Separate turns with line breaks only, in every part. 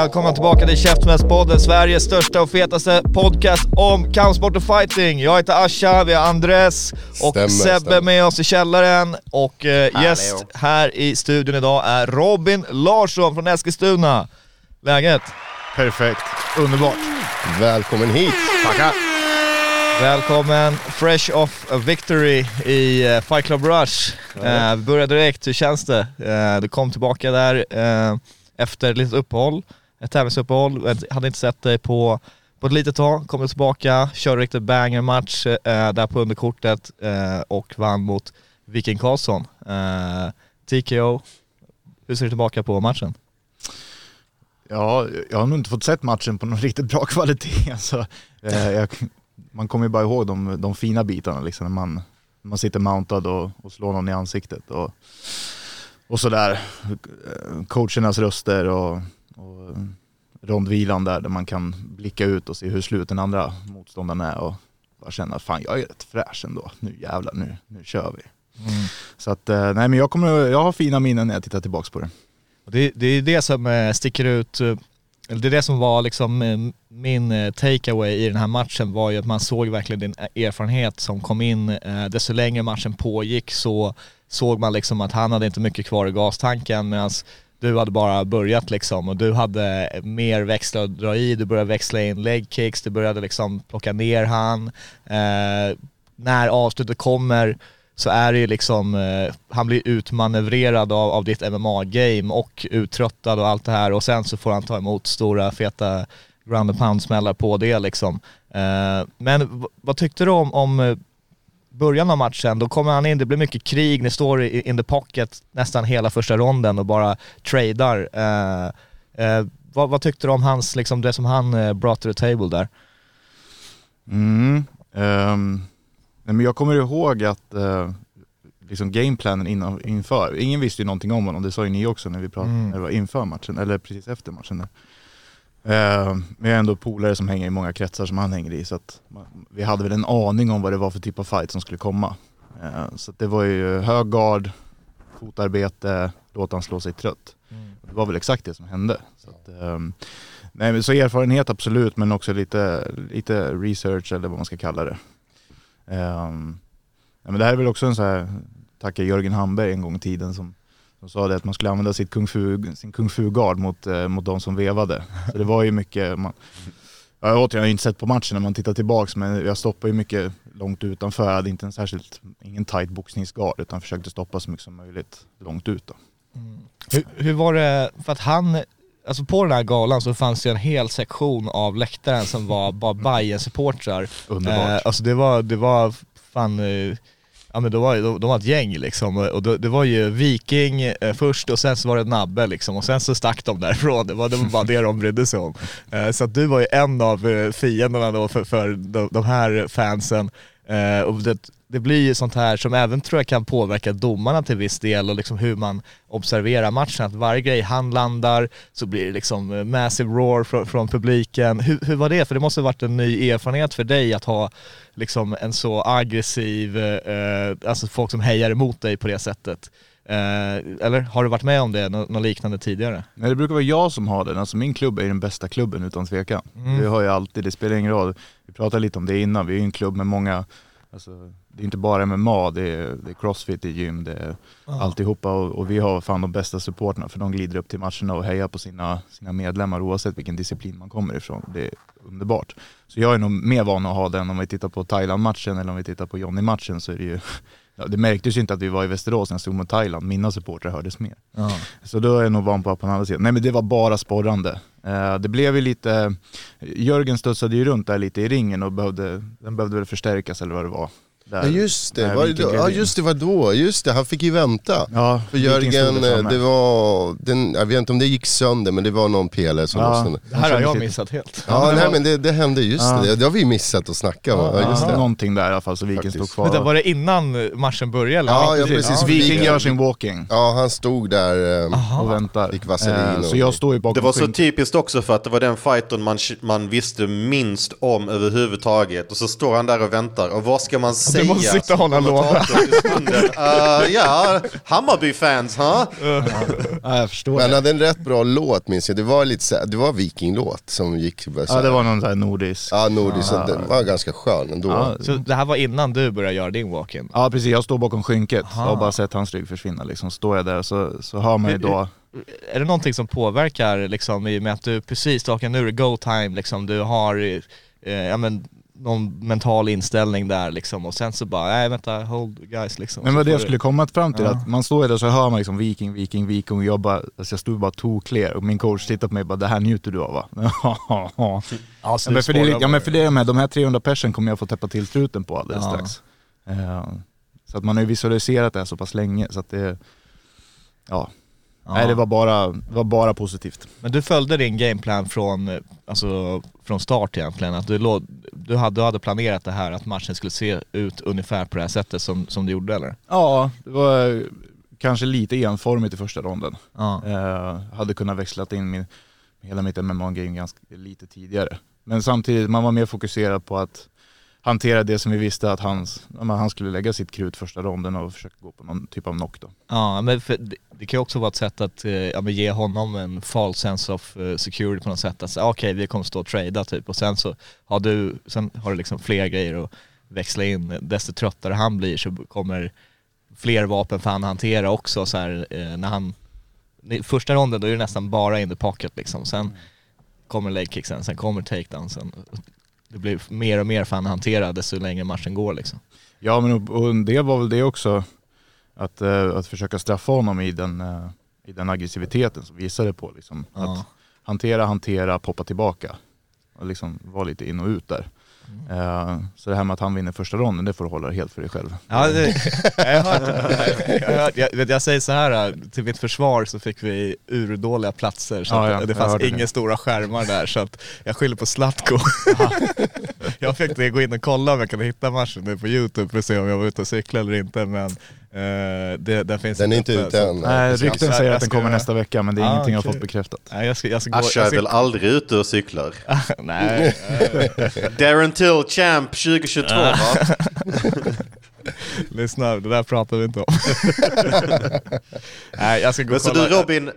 Välkomna tillbaka till Käftsmällspodden, Sveriges största och fetaste podcast om kampsport och fighting. Jag heter Asha, vi har Andres och
Stämmer,
Sebbe
stämmer.
med oss i källaren. Och eh, gäst här i studion idag är Robin Larsson från Eskilstuna. Läget?
Perfekt, underbart.
Välkommen hit!
Tackar.
Välkommen, fresh off a victory i uh, Fight Club Rush. Eh, vi börjar direkt, hur känns det? Eh, du kom tillbaka där efter ett litet uppehåll, ett tävlingsuppehåll, Jag hade inte sett dig på, på ett litet tag, kom tillbaka, körde riktigt banger-match eh, där på underkortet eh, och vann mot Viking Karlsson. Eh, TKO, hur ser du tillbaka på matchen?
Ja, jag har nog inte fått sett matchen på någon riktigt bra kvalitet. Alltså, eh, jag, man kommer ju bara ihåg de, de fina bitarna liksom, när man, man sitter mountad och, och slår någon i ansiktet. Och, och sådär. Eh, coachernas röster och, och rondvilan där, där man kan blicka ut och se hur slut den andra motståndaren är och bara känna, fan jag är rätt fräsch ändå. Nu jävlar, nu, nu kör vi. Så att, eh, nej men jag, kommer, jag har fina minnen när jag tittar tillbaks på det.
Det, det är det som eh, sticker ut, eh, det är det som var liksom eh, min eh, takeaway i den här matchen var ju att man såg verkligen din erfarenhet som kom in. Eh, Desto längre matchen pågick så såg man liksom att han hade inte mycket kvar i gastanken medan du hade bara börjat liksom och du hade mer växlar att dra i, du började växla in leg kicks, du började liksom plocka ner han. Eh, när avslutet kommer så är det ju liksom, eh, han blir utmanövrerad av, av ditt MMA-game och uttröttad och allt det här och sen så får han ta emot stora feta ground and pound-smällar på det liksom. Eh, men vad tyckte du om, om eh, början av matchen? Då kommer han in, det blir mycket krig, ni står i, in the pocket nästan hela första ronden och bara tradar. Eh, eh, vad, vad tyckte du om hans, liksom det som han eh, brought to the table där?
Mm. ehm, nej, men jag kommer ihåg att uh, liksom gameplanen innan, inför, ingen visste ju någonting om honom, det sa ju ni också när vi pratade
Mm.
inför matchen, eller precis efter matchen. Där. Ehm, men jag är ändå polare som hänger i många kretsar som han hänger i, så att vi hade väl en aning om vad det var för typ av fight som skulle komma. Ehm, så det var ju hög guard, fotarbete, låta han slå sig trött. Det var väl exakt det som hände. Så, att, ehm, nej, men så erfarenhet absolut, men också lite, lite research eller vad man ska kalla det. Ehm, ja, men det här är väl också en så här, tacka Jörgen Hamberg en gång i tiden som, som sa det att man skulle använda sitt kung fu, sin kung fu-gard mot, eh, mot de som vevade. Så det var ju mycket, man, jag har återigen inte sett på matchen när man tittar tillbaks men jag stoppade ju mycket långt utanför. Jag hade inte en särskilt, ingen tight boxningsgard utan försökte stoppa så mycket som möjligt långt ut då.
Hur, hur var det, för att han, alltså på den här galan så fanns det en hel sektion av läktaren som var bara bayern supportrar
Underbart.
Eh, alltså det var, det var fan, eh, ja men det var, de, de var ett gäng liksom och det, det var ju Viking eh, först och sen så var det Nabbe liksom och sen så stack de därifrån, det var, det var bara det de brydde sig om. Eh, så att du var ju en av eh, fienderna då för, för de, de här fansen. Eh, och det, det blir ju sånt här som även tror jag kan påverka domarna till viss del och liksom hur man observerar matchen. Att varje grej han landar så blir det liksom eh, massive roar från, från publiken. Hur, hur var det? För det måste ha varit en ny erfarenhet för dig att ha liksom en så aggressiv, eh, alltså folk som hejar emot dig på det sättet. Eh, eller har du varit med om det, nå- något liknande tidigare?
Nej det brukar vara jag som har den, alltså min klubb är den bästa klubben utan tvekan. Det har jag alltid, det spelar ingen roll. Vi pratade lite om det innan, vi är ju en klubb med många, alltså, det är inte bara MMA, det är, det är crossfit, det är gym, det är alltihopa och, och vi har fan de bästa supporterna för de glider upp till matcherna och hejar på sina, sina medlemmar oavsett vilken disciplin man kommer ifrån. Det är underbart. Så jag är nog mer van att ha den om vi tittar på Thailand-matchen eller om vi tittar på Johnny-matchen så är det ju ja, det märktes ju inte att vi var i Västerås när jag stod mot Thailand, mina supportrar hördes mer.
Ja.
Så då är jag nog van på på den andra sidan. Nej men det var bara sporrande. Eh, det blev ju lite, Jörgen studsade ju runt där lite i ringen och behövde, den behövde väl förstärkas eller vad det var. Där,
Ja just det, var,
gled
ja just det, var då? Just det, han fick ju vänta.
Ja,
För Jörgen, eh, det var, den, jag vet inte om det gick sönder men det var någon pelare som
Ja.
lossnade.
Det här har jag missat helt.
Ja,
men det
nej
var-
men det, det hände, just
Ja.
det. Det har vi missat att snacka om. Ja, just
Ja,
det.
någonting där i alla fall så Viking stod kvar.
Vänta, var det innan matchen började eller?
Ja, ja, precis.
Viking
Ja.
gör sin walking
Ja, han stod där. eh,
och väntar.
Fick vaselin
Eh,
och-
så jag står ju bakom
Det var så typiskt också för att det var den fighten man, man visste minst om överhuvudtaget. Och så står han där och väntar. Och vad ska man säga?
Måste sitta och hålla
stunden? Uh, ja, Hammarby-fans, ha?
Ja, jag förstår
Men han
det.
hade en rätt bra låt minns jag. Det var lite så det var Viking-låt som gick. Så
Ja, det var någon sån här nordisk.
Ja, nordisk. så Den var ganska skön ändå.
Ja,
Så det här var innan du började göra din walk-in?
Ja precis, jag står bakom skynket och
Aha.
har bara sett hans rygg försvinna liksom. Står jag där så, så hör man ju då,
Är det någonting som påverkar liksom i och med att du precis stakar nu är det go time liksom, du har eh, ja men någon mental inställning där liksom och sen så bara, nej vänta, hold guys liksom.
men vad det jag skulle komma fram till,
Ja.
att man står där så hör man liksom Viking, Viking, Viking och jag bara, alltså jag stod bara tokler och min coach tittade på mig och bara, det här njuter du av va?
Ja, så
Ja,
du
men för det, ja men för det med, de här 300 persen kommer jag få täppa till truten på alldeles
Ja.
strax. Eh, så att man har ju visualiserat det här så pass länge så att det, ja. Nej det var bara, det var bara positivt.
Men du följde din gameplan från, eh, alltså, från start egentligen, att du, lå, du, hade, du hade planerat det här att matchen skulle se ut ungefär på det här sättet som, som du gjorde eller?
Ja, det var kanske lite enformigt i första ronden.
Ja.
Eh, hade kunnat växlat in min, hela mitt MMA-game ganska lite tidigare. Men samtidigt, man var mer fokuserad på att hantera det som vi visste att hans, han skulle lägga sitt krut första ronden och försöka gå på någon typ av knock då.
Ja, men för, det, det kan ju också vara ett sätt att eh, ja, ge honom en false sense of eh, security på något sätt. Att säga, okej vi kommer stå och trada typ och sen så har du, sen har du liksom fler grejer att växla in. Desto tröttare han blir så kommer fler vapen för han att hantera också så här, eh, när han, första ronden då är det nästan bara in the pocket liksom. Sen kommer leg kicksen, sen kommer takedownsen. Det blir mer och mer för han att hantera desto längre matchen går liksom.
Ja men och, och det var väl det också, att, eh, att försöka straffa honom i den, eh, i den aggressiviteten som vi gissade på. Liksom.
Ja.
Att hantera, hantera, poppa tillbaka. Och liksom vara lite in och ut där. Eh, så det här med att han vinner första ronden, det får du hålla helt för dig själv.
Ja, det, jag, hört, jag, hört, jag, säger så här, till mitt försvar så fick vi urdåliga platser så
Ja,
att
ja,
det fanns inga
det.
stora skärmar där så att jag skyller på Zlatko. jag fick gå in och kolla om jag kunde hitta matchen nu på youtube för att se om jag var ute och cykla eller inte men eh, det, den finns
Den är inte ute
så-
än.
Nej, rykten säger att den kommer nästa vecka men det är
Ah,
ingenting jag har fått bekräftat.
Nej, jag ska, jag ska gå,
Asha är väl aldrig ute och cyklar?
Nej,
Darren Till Champ 2022 va?
lyssna, det där pratar vi inte om. Nej, jag ska gå
Men
och
så
kolla.
du Robin,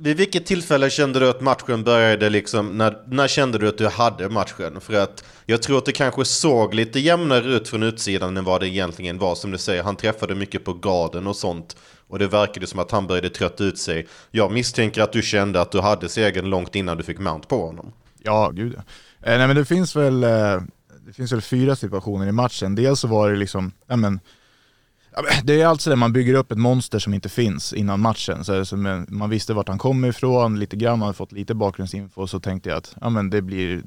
vid vilket tillfälle kände du att matchen började liksom, när, när kände du att du hade matchen? För att jag tror att det kanske såg lite jämnare ut från utsidan än vad det egentligen var. Som du säger, han träffade mycket på garden och sånt. Och det verkade som att han började trötta ut sig. Jag misstänker att du kände att du hade segern långt innan du fick mount på honom.
Ja, gud ja. Eh, nej men det finns väl, eh, det finns väl fyra situationer i matchen. Dels så var det liksom, ja men, det är alltså det man bygger upp ett monster som inte finns innan matchen. Så, så man, visste vart han kommer ifrån lite grann, man hade fått lite bakgrundsinfo och så tänkte jag att ja, men det, blir,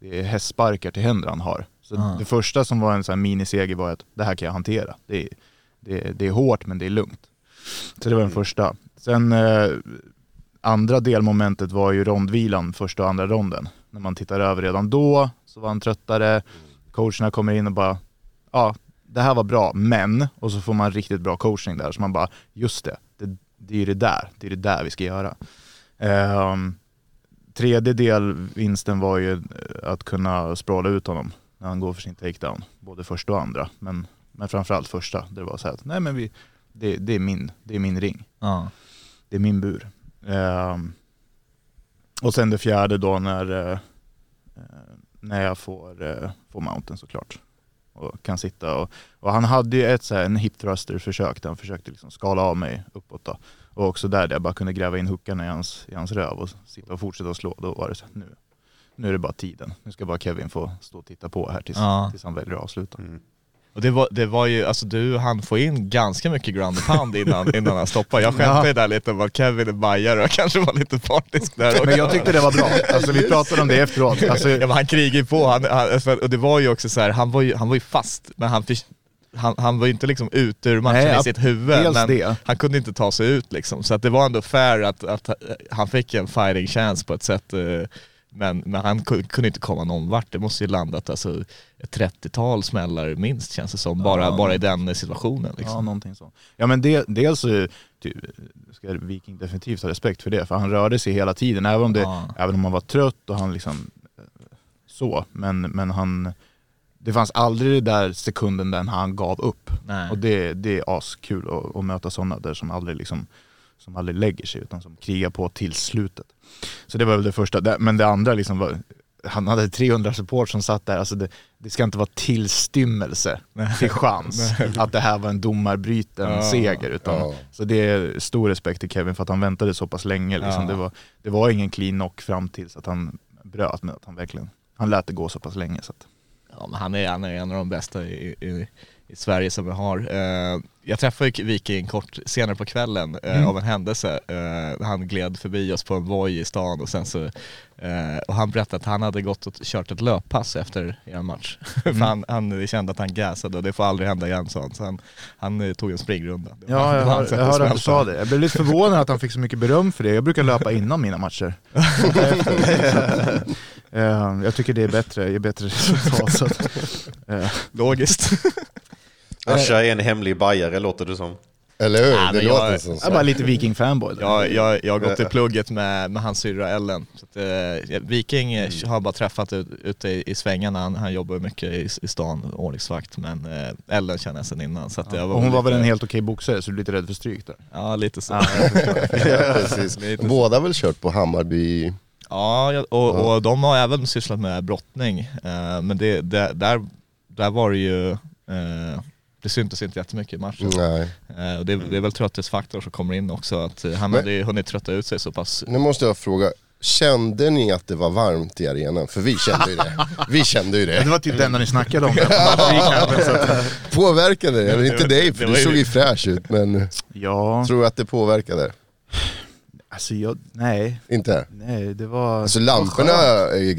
det är hästsparkar till händer han har. Så
Ah.
det första som var en sån här miniseger var att det här kan jag hantera. Det är, det, det är hårt men det är lugnt. Så det var den första. Sen eh, andra delmomentet var ju rondvilan första och andra ronden. När man tittar över redan då så var han tröttare. Coacherna kommer in och bara, ja det här var bra men, och så får man riktigt bra coaching där så man bara, just det, det, det är det där, det är det där vi ska göra. Ehm, tredje delvinsten var ju eh, att kunna språla ut honom när han går för sin takedown. Både första och andra, men, men framförallt första. Där det var så här att, nej men vi, det, det, är min, det är min ring.
Ja.
Det är min bur. Ehm, och sen det fjärde då när, eh, eh, när jag får, får mountain såklart. Och kan sitta och, och han hade ju ett så här, en hip thruster försök där han försökte liksom skala av mig uppåt då. Och också där, där jag bara kunde gräva in hookarna i hans, i hans röv och sitta och fortsätta att slå. Då var det så här, nu, nu är det bara tiden. Nu ska bara Kevin få stå och titta på här tills,
Ja.
tills han väljer att avsluta.
Och det var, det var ju, alltså du han få in ganska mycket ground pound innan, innan han stoppade. Jag skämtade ju där lite om att Kevin är bajare och kanske var lite partisk där också.
Men jag tyckte det var bra. Alltså vi pratade om det efteråt. Alltså,
Ja, men han krigar ju på, han, han, för- och det var ju också så här, han var ju, han var ju fast, men han, han, han var ju inte liksom ute ur matchen
Nej,
i sitt huvud, men
det.
han kunde inte ta sig ut liksom. Så att det var ändå fair att, att han fick en fighting chance på ett sätt, eh, men, men han ku- kunde inte komma någon vart. Det måste ju landat alltså, ett 30-tal smällar minst känns det som, bara,
Ja.
bara i den situationen. Liksom.
Ja, någonting så. Ja men det, dels så ty, ska Viking definitivt ha respekt för det, för han rörde sig hela tiden, även om, det,
Ja.
även om han var trött och han liksom eh, så, men, men han, det fanns aldrig det där sekunden där han gav upp.
Nej.
Och det, det är askul att, att möta sådana där som aldrig liksom som aldrig lägger sig utan som krigar på till slutet. Så det var väl det första, men det andra liksom var, han hade 300 support som satt där, alltså det, det ska inte vara tillstymmelse till chans att det här var en domarbruten
Ja.
seger. Utan,
Ja.
Så det är stor respekt till Kevin för att han väntade så pass länge. Liksom.
Ja.
Det, var, det var ingen clean knock fram tills att han bröt med att han verkligen, han lät det gå så pass länge. Så att,
Ja, men han, är, han är en av de bästa i, i, i Sverige som vi har. Eh, jag träffade Viking kort senare på kvällen eh,
Mm.
av en händelse. Eh, han gled förbi oss på en Voi i stan och sen så eh, och han berättade att han hade gått och kört ett löppass efter er match.
Mm.
För han, han kände att han gasade och det får aldrig hända igen sa han. Så han, han tog en springrunda. Det
Ja,
det
jag, hör, jag hörde att du sa det. Jag blev lite förvånad att han fick så mycket beröm för det. Jag brukar löpa innan mina matcher. Jag tycker det är bättre, ger bättre resultat.
Logiskt.
Asha är en hemlig bajare låter det som.
Eller hur?
Ja,
det låter
jag-
som
jag
så.
är bara lite Viking-fanboy.
Jag, jag, jag har gått i plugget med, med hans syrra Ellen. Så att, eh, Viking eh, har bara träffat ut, ute i, i svängarna, han, han jobbar mycket i, i stan, ordningsvakt. Men eh, Ellen känner jag sedan innan. Så att jag
Och hon var väl
lite-
en helt okej boxare så du är lite rädd för stryk där?
Ja, lite så.
Ja, jag förstår.
Ja, precis.
Lite.
Båda har väl kört på Hammarby?
Ja, jag- och, och de har även sysslat med brottning. Eh, men det, det, där, där var det ju, eh, det syntes inte jättemycket i matchen.
Nej.
Eh, och det, det är väl trötthetsfaktor som kommer in också, att eh, han
Men-
hade ju hunnit trötta ut sig så pass.
Nu måste jag fråga, kände att det var varmt i arenan? För vi kände ju det. Vi kände ju
Det
det.
var typ det enda ni snackade om
Påverkade det? Eller inte dig, för
Det
du såg ju fräsch ut. Men
Ja,
tror du att det påverkade?
alltså jag, nej,
Inte?
nej det var...
Alltså lamporna är ju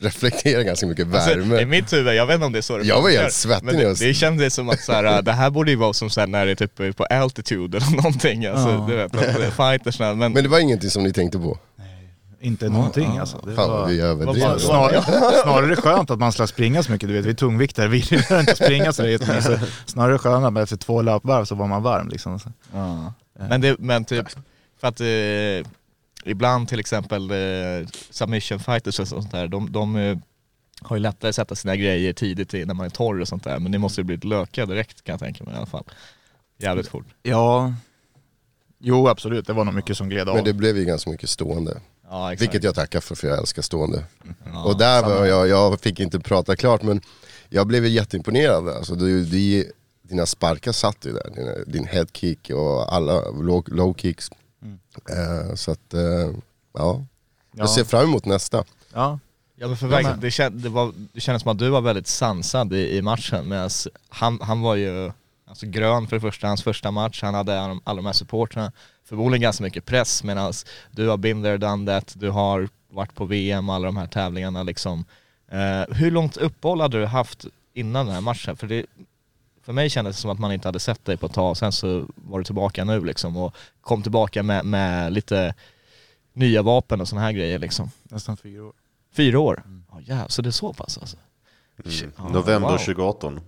reflekterar ganska mycket
Alltså,
värme.
I mitt huvud, jag vet inte om det är så det
Jag var helt svettig
men
när
det,
jag-
det kändes som att så här, det här borde ju vara som så här, när det är typ på altitude eller någonting. Alltså,
Ja.
du vet, att fightersna, men,
Men det var ingenting som ni tänkte på?
Inte någonting alltså. Det
Fan
var,
vi överdrev.
fan-
Snarare, snarare skönt att man ska springa så mycket, du vet vi är tungviktare, vi gillar inte springa så det är. Så Snarare skönt att efter två löpvarv så var man varm liksom.
Ja. Men, det, men typ, för att eh, ibland till exempel eh, submission fighters och sånt där, de, de eh, har ju lättare att sätta sina grejer tidigt när man är torr och sånt där, men det måste ju bli ett löka direkt kan jag tänka mig i alla fall. Jävligt fort.
Ja, jo absolut, det var nog mycket som gled av.
Men det blev ju ganska mycket stående.
Ja, exakt.
Vilket jag tackar för, för jag älskar stående.
Ja,
och där
samma.
var jag, jag fick inte prata klart men jag blev jätteimponerad. Alltså, du, du, dina sparkar satt ju där, dina, din headkick och alla low, low kicks. Eh, så att, eh, ja.
ja.
Jag ser fram emot nästa.
ja.
Ja men för verkligen, det, känd, det, var, det kändes som att du var väldigt sansad i, i matchen medan han, han var ju alltså grön för det första, hans första match, han hade alla, alla de här supporterna, förmodligen ganska mycket press medan du har been there, done that, du har varit på VM och alla de här tävlingarna liksom. Eh, hur långt uppehåll hade du haft innan den här matchen? För, det, för mig kändes det som att man inte hade sett dig på ett tag, sen så var du tillbaka nu liksom och kom tillbaka med, med lite nya vapen och sådana här grejer liksom.
Nästan fyra år.
Fyra år? Ja jävlar, så det är så pass alltså?
Mm. November
wow.
2018.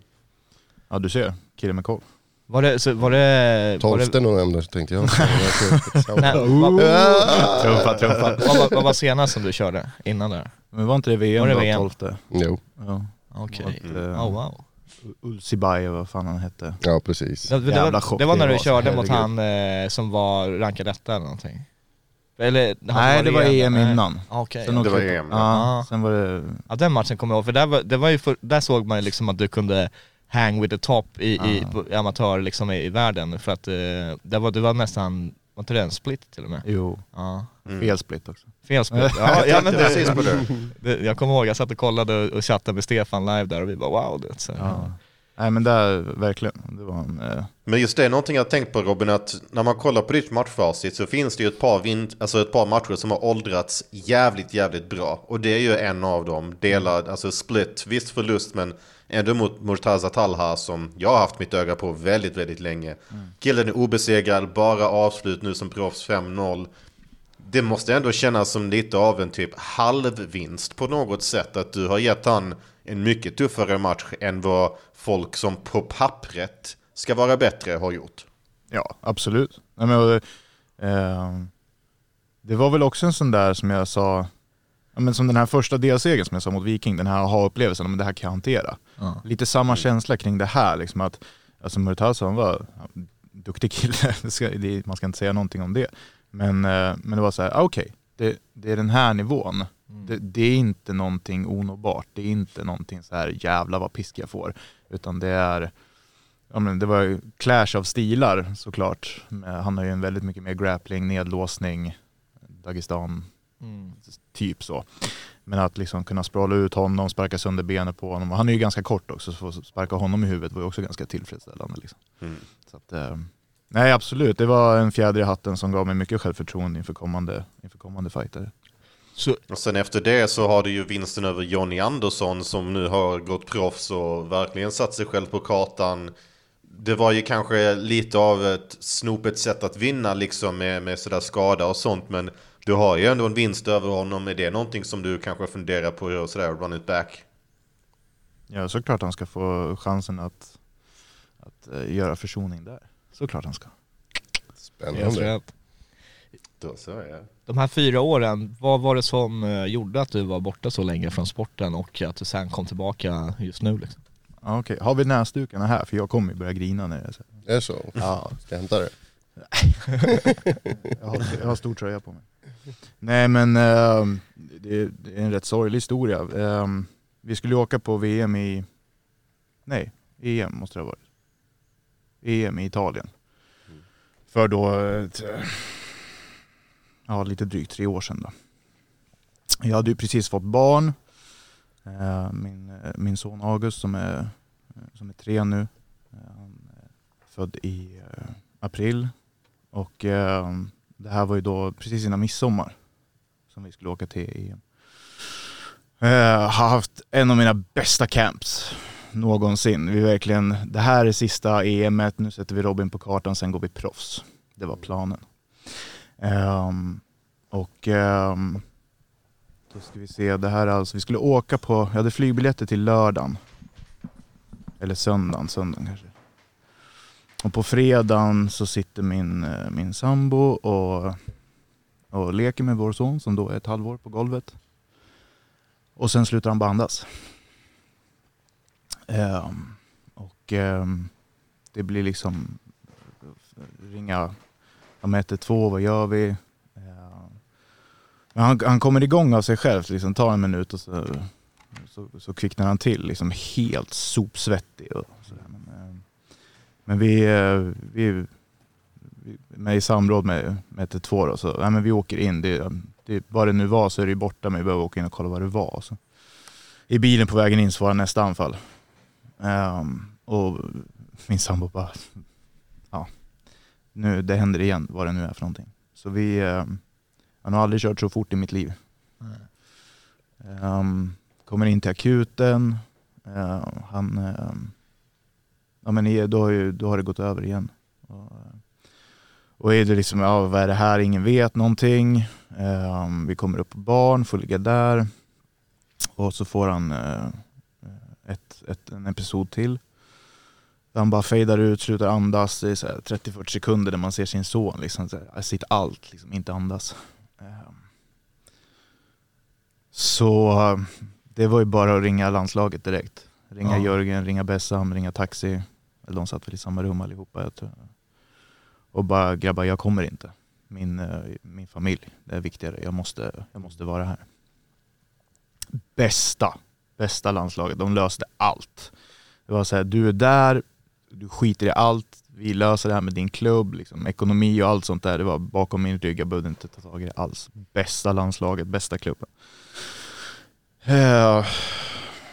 Ja du ser, kille med koll.
Var det, så var det... Var
12
det,
november tänkte jag.
nej, vad,
Trumfa, trumfa.
vad, var- vad var senast som du körde innan där?
Men var inte det VM
Var det VM?
12?
jo,
Ja.
Okej.
Mm.
Oh, wow.
Ulsibay, vad fan han hette.
ja precis.
Det, det,
Jävla
var,
chock
det var när du
var,
körde mot han eh, som var rankad etta eller någonting? Eller,
Nej det var EM
nej.
innan.
Ah, Okej.
Sen
Det var EM,
Ja,
ja.
sen var det...
Ja den matchen kommer jag ihåg, för där, var, det var ju för, där såg man ju liksom att du kunde hang with the top i, i,
Ah.
på, i amatör liksom i, i världen för att eh, det, var, det var nästan, var inte det en split till och med?
Jo,
Ja.
fel split också.
Fel split. Ja, ja, men
Precis
det,
på det.
det, jag kommer ihåg, jag satt och kollade och, och chattade med Stefan live där och vi bara wow. Det, så,
Ja. Nej men där, verkligen. Det var en, eh,
Men just det är någonting jag tänkt på Robin, att när man kollar på ditt matchfacit så finns det ju ett par, vin- alltså ett par matcher som har åldrats jävligt, jävligt bra. Och det är ju en av dem, delad, alltså split, visst förlust men ändå mot Murtaza Talha som jag har haft mitt öga på väldigt, väldigt länge. Killen är obesegrad, bara avslut nu som proffs 5-0. Det måste ändå kännas som lite av en typ halvvinst på något sätt att du har gett han en mycket tuffare match än vad folk som på pappret ska vara bättre har gjort.
Ja, absolut. Nej, men, eh, det var väl också en sån där som jag sa, men som den här första delsegern som jag sa mot Viking, den här aha-upplevelsen, men det här kan jag hantera.
Ja.
Lite samma känsla kring det här, liksom att alltså Murtaza han var en duktig kille, det ska, det, man ska inte säga någonting om det. Men, eh, men det var så här, ah, okej, det, det är den här nivån. Det, det är inte någonting onåbart, det är inte någonting så här jävla vad pisk jag får. Utan det är, ja men det var ju clash av stilar såklart. Men Han har ju en väldigt mycket mer grappling, nedlåsning, Dagestan,
Mm.
typ så. Men att liksom kunna språla ut honom, sparka sönder benet på honom. Han är ju ganska kort också, så att sparka honom i huvudet var ju också ganska tillfredsställande. Liksom.
Mm.
Så att, eh, nej absolut, det var en fjäder i hatten som gav mig mycket självförtroende inför kommande, inför kommande fighter.
Så,
Och sen efter det så har du ju vinsten över Johnny Andersson som nu har gått proffs och verkligen satt sig själv på kartan. Det var ju kanske lite av ett snopet sätt att vinna liksom med, med sådär skada och sånt men du har ju ändå en vinst över honom. Är det någonting som du kanske funderar på och sådär run it back?
Ja, såklart han ska få chansen att, att eh, göra försoning där. Såklart han ska.
Spännande.
Då så ja.
de här fyra åren, vad var det som eh, gjorde att du var borta så länge från sporten och att du sen kom tillbaka just nu liksom?
Ja, Okej, har vi näsdukarna här? För jag kommer ju börja grina när jag säger
Det är så?
Ja,
Ska jag hämta det?
jag har, jag har stor tröja på mig. Nej men eh, det, det är en rätt sorglig historia. Eh, vi skulle åka på VM i, nej, EM måste det ha varit. EM i Italien. För då, eh, ja lite drygt tre år sedan då. Jag hade ju precis fått barn. Eh, min, eh, min son August som är, eh, som är tre nu. Han är född i april. Och det här var ju då precis innan midsommar som vi skulle åka till EM. Jag har haft en av mina bästa camps någonsin. Vi verkligen, det här är sista EMet, nu sätter vi Robin på kartan, sen går vi proffs. Det var planen. Um, och um, då ska vi se, det här alltså, vi skulle åka på, jag hade flygbiljetter till lördagen. Eller söndagen, söndagen kanske. Och på fredagen så sitter min, eh, min sambo och, och leker med vår son som då är ett halvår på golvet. Och sen slutar han bara andas. Ehm, och um, det blir liksom eh, ringa om 112, vad gör vi? Men han, han kommer igång av sig själv, liksom tar en minut och så, så, så kvicknar han till, liksom helt sopsvettig. Och sådär. Men, eh, men vi, eh, vi, vi med i samråd med, med 112 då, så nej, men vi åker in. Det, det, vad det nu var så är det borta, men vi behöver åka in och kolla vad det var. Så. I bilen på vägen in så var det nästa anfall. Um, och min sambo bara, nu, det händer igen, vad det nu är för någonting. Så vi, eh, han har aldrig kört så fort i mitt liv. Ehm, kommer in till akuten, Ehm, han, ehm, ja men då, har ju, då har det gått över igen. Och, och är det liksom, ja vad är det här, ingen vet någonting. Ehm, vi kommer upp på barn, får ligga där. Och så får han eh, ett, ett, en episod till. Där han bara fejdar ut, slutar andas. Det är så här 30-40 sekunder där man ser sin son. Liksom, här, sitt allt, liksom, inte andas. Ehm. Så det var ju bara att ringa landslaget direkt. Ringa
Ja.
Jörgen, ringa Bessam, ringa taxi. Eller de satt väl i samma rum allihopa. Jag tror. Och bara grabbar, jag kommer inte. Min, eh, min familj, det är viktigare. Jag måste, jag måste vara här. Bästa, bästa landslaget. De löste allt. Det var så här, du är där, du skiter i allt. Vi löser det här med din klubb, liksom, ekonomi och allt sånt där. Det var bakom min rygg, jag behövde inte ta tag i det alls. Bästa landslaget, bästa klubben. Eh, ja,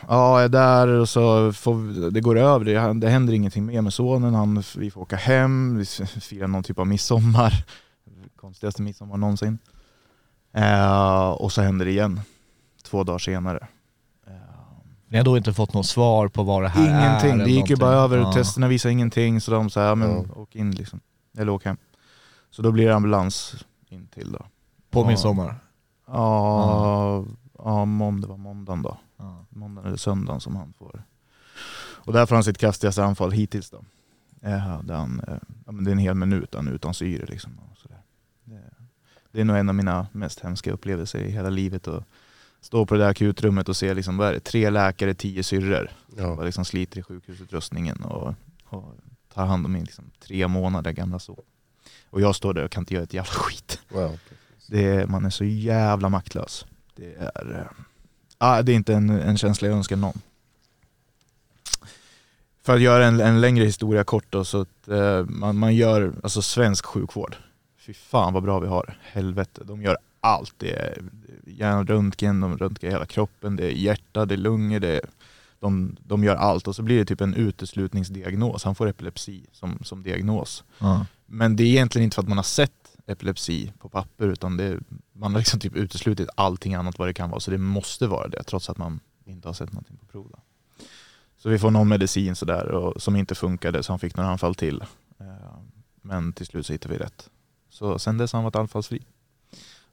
jag är där och så får, det går över. Det, det händer ingenting mer med sonen. Han, vi får åka hem, vi firar någon typ av midsommar. Konstigaste midsommar någonsin. Eh, och så händer det igen, två dagar senare. Eh,
Ni har då inte fått något svar på vad det här är?
ingenting,
eller
det gick ju
någonting?
bara över.
Ja.
Testerna visade ingenting så de sa ja, men åk in liksom. Eller åk hem. Så då blir det ambulans in till då.
På
Ja.
midsommar?
Ja, ja måndag, det var måndagen då.
Ja.
Måndagen eller söndagen som han får. Och där får han sitt kraftigaste anfall hittills då. Eh, där han, eh, ja, men det är en hel minut han utan syre liksom. Och sådär. Det, det är nog en av mina mest hemska upplevelser i hela livet. Att stå på det där akutrummet och se liksom, vad är det, tre läkare, tio syrror.
Ja.
Som liksom sliter i sjukhusutrustningen och, och tar hand om min liksom, tre månader gamla son. Och jag står där och kan inte göra ett jävla skit.
Wow.
Det man är så jävla maktlös. Det är, ah, det är inte en, en känsla jag önskar någon. För att göra en, en längre historia kort då, så att eh, man, man gör, alltså svensk sjukvård, fy fan vad bra vi har. Helvete, de gör allt. Det är hjärnröntgen, de röntgar hela kroppen, det är hjärta, det är lungor, det är, de, de gör allt och så blir det typ en uteslutningsdiagnos. Han får epilepsi som, som diagnos.
Ja.
Men det är egentligen inte för att man har sett epilepsi på papper utan det, man har liksom typ uteslutit allting annat vad det kan vara. Så det måste vara det trots att man inte har sett någonting på prov. Då. Så vi får någon medicin sådär och, som inte funkade så han fick några anfall till. Eh, Men till slut så hittade vi rätt. Så sen dess har han varit anfallsfri.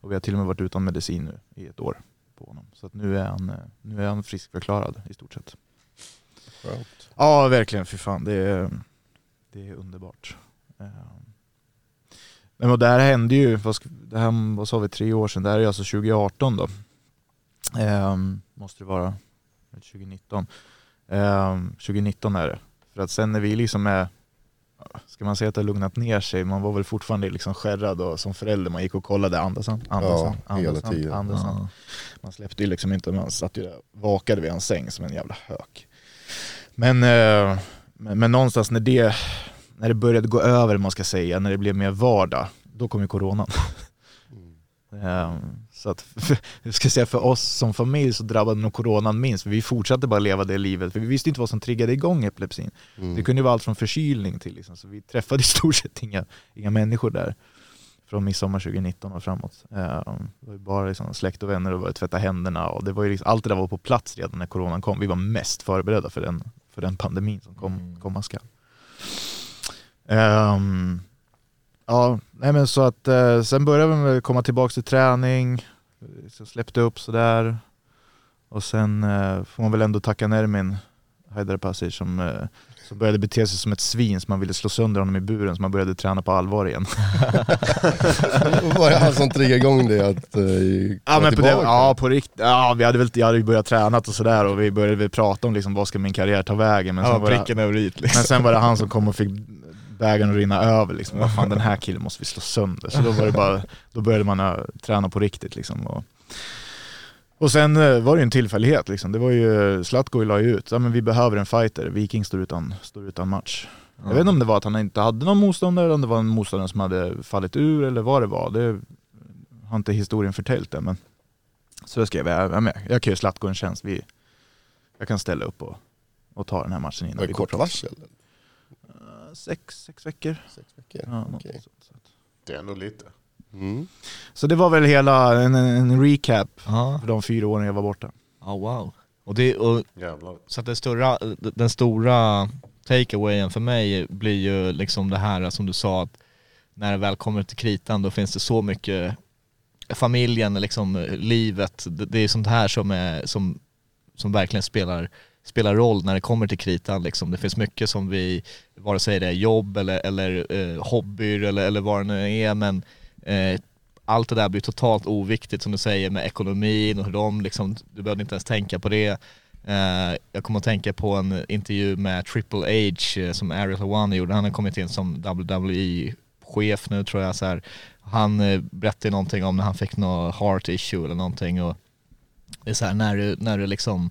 Och vi har till och med varit utan medicin nu i ett år på honom. Så att nu är han, eh, nu är han friskförklarad i stort sett.
Skönt.
Ja, verkligen. Fy fan, det är, det är underbart. Eh, Men och det här hände ju, vad, ska, det här, vad sa vi, tre år sedan. Det här är alltså 2018 då. Eh, måste det vara. Eller 2019. Eh, 2019 är det. För att sen när vi liksom är, ska man säga att det har lugnat ner sig, man var väl fortfarande liksom skärrad och som förälder, man gick och kollade, andas han, andas
Ja,
han,
hela
andas han,
tiden.
andas han.
Ja.
Man släppte ju liksom inte, man satt ju där vakade vid hans säng som en jävla hök. Men, eh, men, men någonstans när det, när det började gå över, man ska säga, när det blev mer vardag, då kom ju coronan. Eh, Så att, jag ska säga för oss som familj så drabbade nog coronan minst, för vi fortsatte bara leva det livet, för vi visste inte vad som triggade igång epilepsin.
Mm.
Det kunde ju vara allt från förkylning till, liksom, så vi träffade i stort sett inga, inga människor där. Från midsommar 2019 och framåt. Eh, Det var bara liksom släkt och vänner och var tvätta händerna och det var ju liksom, allt det där var på plats redan när coronan kom. Vi var mest förberedda för den, för den pandemin som kom,
Mm.
komma skall. Ehm, ja, nej men så att eh, sen började vi med att komma tillbaka till träning, så släppte upp sådär. Och sen eh, får man väl ändå tacka Nermin Haidarpasi som, eh, som började bete sig som ett svin så man ville slå sönder honom i buren så man började träna på allvar igen.
Var det han som triggade igång det att uh,
Ja, men på det, ja, på rikt, ja, vi hade väl, jag hade börjat träna och sådär och vi började väl prata om liksom, vad ska min karriär ta vägen. Men,
Ja,
sen var det,
över i liksom.
men sen var det han som kom och fick bägaren att rinna över. Liksom. Vad fan den här killen måste vi slå sönder. Så då, var det bara, då började man uh, träna på riktigt. Liksom, och, och sen uh, var det ju en tillfällighet. Liksom. Det var ju, Zlatko la ju ut, ja, men vi behöver en fighter, Viking står utan, står utan match. Jag vet inte om det var att han inte hade någon motståndare eller om det var en motståndare som hade fallit ur eller vad det var. Det har inte historien förtäljt det. Men så jag skrev, jag, med. jag kan ju Zlatko en tjänst. Vi, jag kan ställa upp och, och ta den här matchen innan vi går
kort varsel?
Sex, sex veckor.
Sex veckor?
Ja,
Okej.
sånt. Så, att-
Det är nog lite.
Mm.
så det var väl hela en, en recap
Ja,
för de fyra åren jag var borta.
Ja, wow. Och det, och,
Jävlar.
så att det stora, den stora takeawayen för mig blir ju liksom det här som du sa att när det väl kommer till kritan då finns det så mycket familjen, liksom livet, det, det är sånt här som, är, som, som verkligen spelar, spelar roll när det kommer till kritan liksom. Det finns mycket som vi, vare sig det är jobb eller, eller eh, hobbyer eller, eller vad det nu är men eh, allt det där blir totalt oviktigt som du säger med ekonomin och hur de liksom, du behöver inte ens tänka på det. Eh, jag kommer att tänka på en intervju med Triple H eh, som Ariel Hawani gjorde, han har kommit in som WWE-chef nu tror jag så här. Han eh, berättade någonting om när han fick något heart issue eller någonting och det är så här när du, när du liksom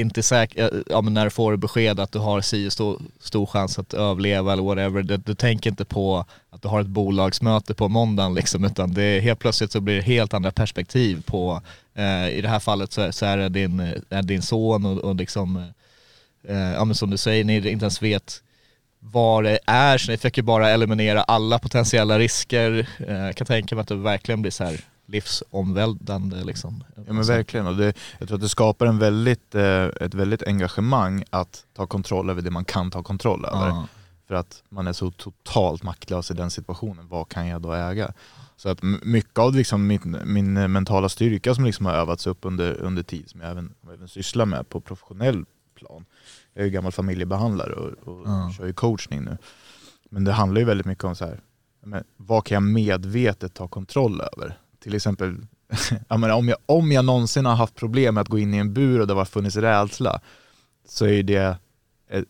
inte säker, eh, ja men när du får besked att du har si stor, stor chans att överleva eller whatever, du, du tänker inte på att du har ett bolagsmöte på måndagen liksom, utan det är, helt plötsligt så blir det helt andra perspektiv på, eh, i det här fallet så, så är det din, eh, är din son och, och liksom, eh, eh, ja men som du säger, ni inte ens vet vad det är, så ni försöker bara eliminera alla potentiella risker. Eh, jag kan tänka mig att det verkligen blir så här livsomvälvande liksom.
Ja men verkligen, och det, jag tror att det skapar en väldigt, eh, ett väldigt engagemang att ta kontroll över det man kan ta kontroll över.
Ja.
För att man är så totalt maktlös i den situationen, vad kan jag då äga? Så att mycket av liksom min, min mentala styrka som liksom har övats upp under, under tid, som jag även, även sysslar med på professionell plan. Jag är ju gammal familjebehandlare och, och
Ja.
kör ju coachning nu. Men det handlar ju väldigt mycket om så här, men vad kan jag medvetet ta kontroll över? Till exempel, jag menar, om, jag, om jag någonsin har haft problem med att gå in i en bur och det har funnits rädsla, så är det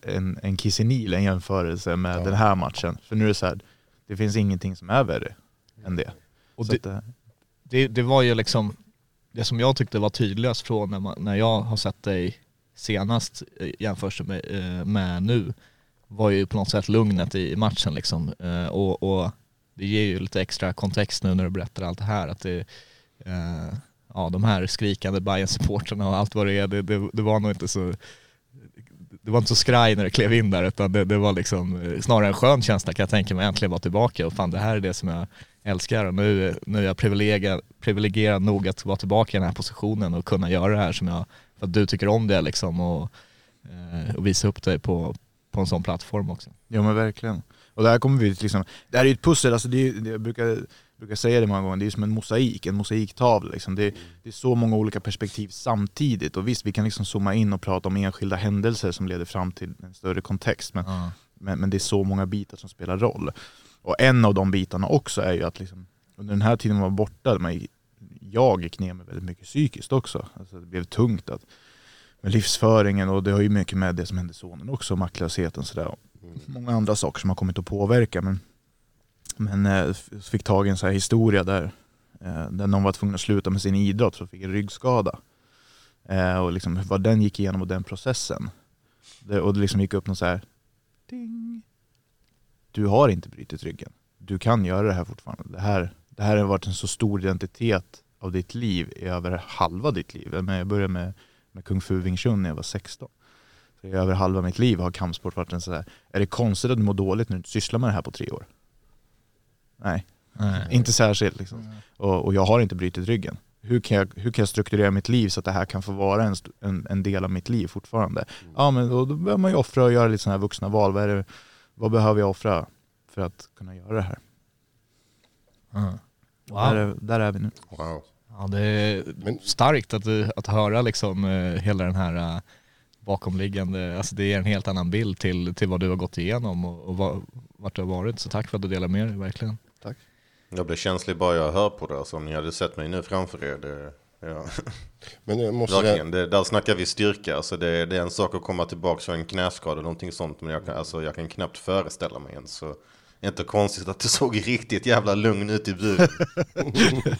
en, en kiss i Nil, en jämförelse med
Ja.
den här matchen. För nu är det så här, det finns ingenting som är värre än det.
Och det,
att,
det, det var ju liksom det som jag tyckte var tydligast från när, man, när jag har sett dig senast eh, jämfört med, eh, med nu var ju på något sätt lugnet i matchen liksom. Eh, och, och det ger ju lite extra kontext nu när du berättar allt det här. Att det, eh, ja, de här skrikande bayern supportrarna och allt vad det är, det, det, det var nog inte så det var inte så skraj när du klev in där utan det, det var liksom eh, snarare en skön känsla kan jag tänka mig, äntligen vara tillbaka och fan det här är det som jag älskar och nu, nu är jag privilegierad, privilegierad nog att vara tillbaka i den här positionen och kunna göra det här som jag, för att du tycker om det liksom och, eh, och visa upp dig på, på en sån plattform också.
Ja men verkligen. Och där kommer vi liksom, det här är ju ett pussel, alltså det är, jag brukar, brukar säga det många gånger, det är som en mosaik, en mosaiktavla. Liksom. Det, det är så många olika perspektiv samtidigt. Och visst, vi kan liksom zooma in och prata om enskilda händelser som leder fram till en större kontext. Men, men, men det är så många bitar som spelar roll. Och en av de bitarna också är ju att liksom, under den här tiden man var borta, man, jag gick ner mig väldigt mycket psykiskt också. Alltså det blev tungt att, med livsföringen och det har ju mycket med det som hände sonen också, maktlösheten sådär. Mm. Många andra saker som har kommit att påverka. Men, men eh, fick tag i en så här historia där, eh, där någon var tvungen att sluta med sin idrott för att fick en ryggskada. Eh, och liksom vad den gick igenom och den processen. Det, och det liksom gick upp någon så här, ding. Du har inte brutit ryggen. Du kan göra det här fortfarande. Det här, det här har varit en så stor identitet av ditt liv i över halva ditt liv. Jag började med, med Kung Fu Wing Chun när jag var 16. I över halva mitt liv har kampsport varit en så här, är det konstigt att du mår dåligt när du inte sysslar med det här på tre år? Nej, inte särskilt. Liksom. Och, och jag har inte brutit ryggen. Hur kan, jag, hur kan jag strukturera mitt liv så att det här kan få vara en, en, en del av mitt liv fortfarande? Ja, men då, då behöver man ju offra och göra lite sådana här vuxna val. Vad, är det, vad behöver jag offra för att kunna göra det här?
Wow.
Där, är, där är vi nu.
Wow.
Ja, det är starkt att, att höra liksom eh, hela den här eh, bakomliggande, alltså det ger en helt annan bild till, till vad du har gått igenom och, och vad, vart du har varit. Så tack för att du delar med dig verkligen.
Jag blir känslig bara jag hör på det. Alltså, om ni hade sett mig nu framför er. Det, ja.
Men jag måste
Verkligen, det, där snackar vi styrka. Alltså det, det är en sak att komma tillbaka från en knäskada eller någonting sånt. Men jag kan, alltså, jag kan knappt föreställa mig ens. Så inte konstigt att det såg riktigt jävla lugn ut i buren.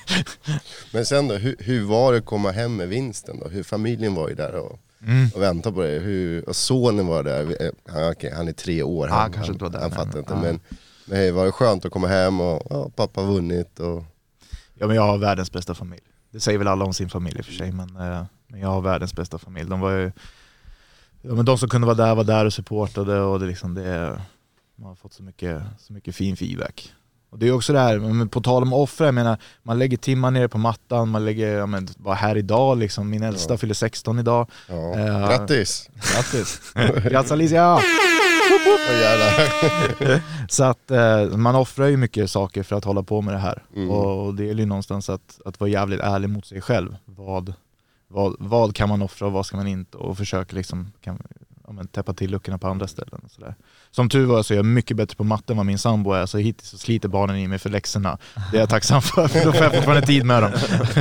men sen då, hur, hur var det att komma hem med vinsten då? Hur familjen var ju där och,
Mm.
och väntade på det. Hur, och sonen var där, Eh, han, okej, han är tre år,
Ja,
han,
kanske inte var där,
han
men-
fattar inte.
ja.
Men, men var det skönt att komma hem och ja, pappa har vunnit och
Ja, men jag har världens bästa familj. Det säger väl alla om sin familj i och för sig, men, eh, men jag har världens bästa familj. De, var ju, ja, men de som kunde vara där var där och supportade och det, liksom, det, man har fått så mycket, så mycket fin feedback. Och det är också det här, men på tal om offra, jag menar, man lägger timmar nere på mattan, man lägger, ja, men, bara här idag liksom, min äldsta
Ja.
fyller 16 idag.
ja,
Ja.
grattis!
Grattis! Grattis Alicia! Så att eh, man offrar ju mycket saker för att hålla på med det här.
Mm.
Och det gäller ju någonstans att, att vara jävligt ärlig mot sig själv. Vad, vad, vad kan man offra och vad ska man inte? Och försöka liksom kan, ja, men, täppa till luckorna på andra ställen. Och sådär. Som tur var så är jag mycket bättre på matte än vad min sambo är, så hittills så sliter barnen i mig för läxorna. Det är jag tacksam för, för då får jag fortfarande tid med dem.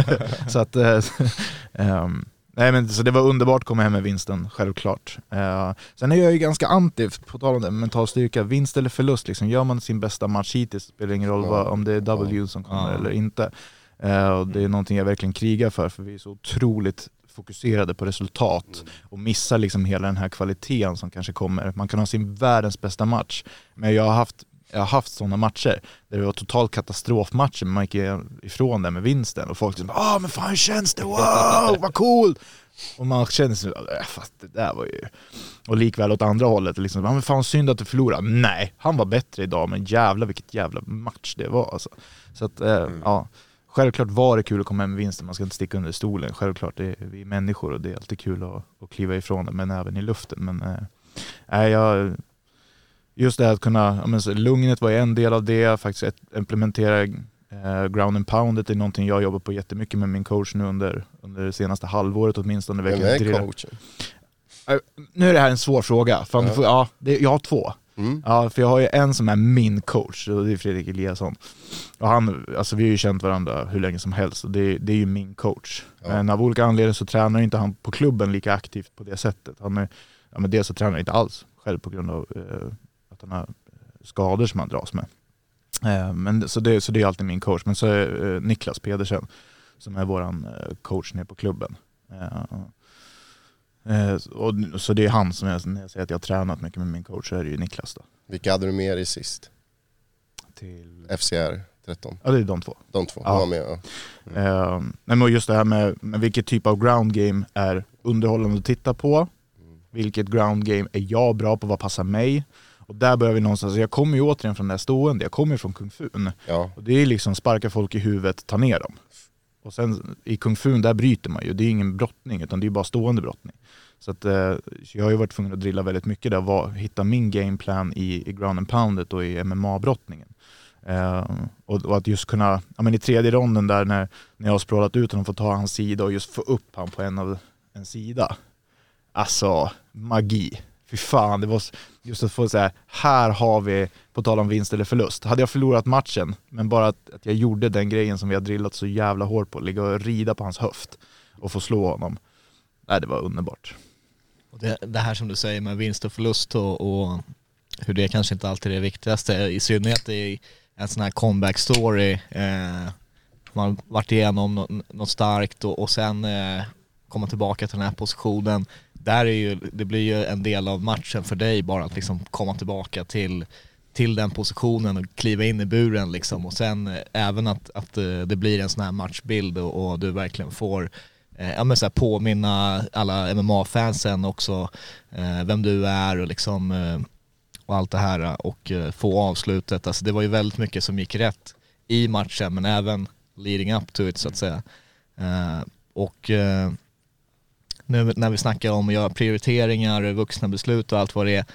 så att, ehm, Nej men så det var underbart att komma hem med vinsten, självklart. Eh, sen är jag ju ganska anti, på tal om det, mental styrka, vinst eller förlust, liksom, gör man sin bästa match hittills spelar ingen roll vad, om det är W som kommer eller inte. Eh, och det är någonting jag verkligen krigar för, för vi är så otroligt fokuserade på resultat och missar liksom hela den här kvaliteten som kanske kommer. Man kan ha sin världens bästa match, men jag har haft jag har haft sådana matcher där det var totalt katastrofmatcher men man gick ifrån det med vinsten och folk liksom ah men fan hur känns det? Wow, vad coolt! Och man känner sig, äh, fast det där var ju... Och likväl åt andra hållet, liksom, ah, men fan synd att du förlorade. Nej, han var bättre idag men jävla vilket jävla match det var alltså. Så att, eh, ja. Självklart var det kul att komma hem med vinsten, man ska inte sticka under stolen. Självklart, det är, vi är människor och det är alltid kul att, att kliva ifrån det, men även i luften. Men nej, jag, just det här att kunna, men, lugnet var en del av det, faktiskt implementera eh, ground and poundet är någonting jag jobbar på jättemycket med min coach nu under, under det senaste halvåret åtminstone.
Vem är coachen?
Eh, Nu är det här en svår fråga, för ja. ja, det, jag har två.
Mm.
Ja, för jag har ju en som är min coach och det är Fredrik Eliasson. Och han, alltså vi har ju känt varandra hur länge som helst och det, det är ju min coach.
Ja.
Men av olika anledningar så tränar inte han på klubben lika aktivt på det sättet. Han är, ja, men dels så tränar han inte alls själv på grund av eh, att han har skador som han dras med. Eh, men, så, det, så det är alltid min coach. Men så är eh, Niklas Pedersen som är våran eh, coach nere på klubben. Eh, eh, och, så det är han som jag, när jag säger att jag har tränat mycket med min coach så är det ju Niklas då.
Vilka hade du med dig sist?
Till,
FCR 13?
ja det är de två.
De två?
Ja.
De med, ja.
Eh, nej, men just det här med, med vilket typ av ground game är underhållande att titta på. Vilket ground game är jag bra på, vad passar mig? Och där börjar vi någonstans, jag kommer ju återigen från det här stående, jag kommer ju från kung fun.
ja.
Och det är liksom sparka folk i huvudet, ta ner dem. Och sen i kung fun där bryter man ju, det är ingen brottning utan det är bara stående brottning. Så att, eh, jag har ju varit tvungen att drilla väldigt mycket där, var, hitta min gameplan i, i ground and poundet och i MMA-brottningen. Eh, och, och att just kunna, ja men i tredje ronden där när, när jag har språlat ut honom, få ta hans sida och just få upp honom på en av en sida. Alltså, magi. Fy fan, det var just att få säga här har vi, på tal om vinst eller förlust. Hade jag förlorat matchen, men bara att, att jag gjorde den grejen som vi har drillat så jävla hårt på, ligga och rida på hans höft och få slå honom. Nej, det var underbart.
Och det, det här som du säger med vinst och förlust och, och hur det kanske inte alltid är det viktigaste, i synnerhet i en sån här comeback story. Eh, man har varit igenom något, något starkt och, och sen eh, komma tillbaka till den här positionen. Där är ju, det blir ju en del av matchen för dig bara att liksom komma tillbaka till, till den positionen och kliva in i buren liksom. Och sen eh, även att, att eh, det blir en sån här matchbild och, och du verkligen får eh, Eh, ja, men så här, påminna alla MMA-fansen också eh, vem du är och liksom eh, och allt det här eh, och eh, få avslutet. Alltså det var ju väldigt mycket som gick rätt i matchen men även leading up to it så att säga. Eh, och eh, nu när vi snackar om att göra prioriteringar, vuxna beslut och allt vad det är.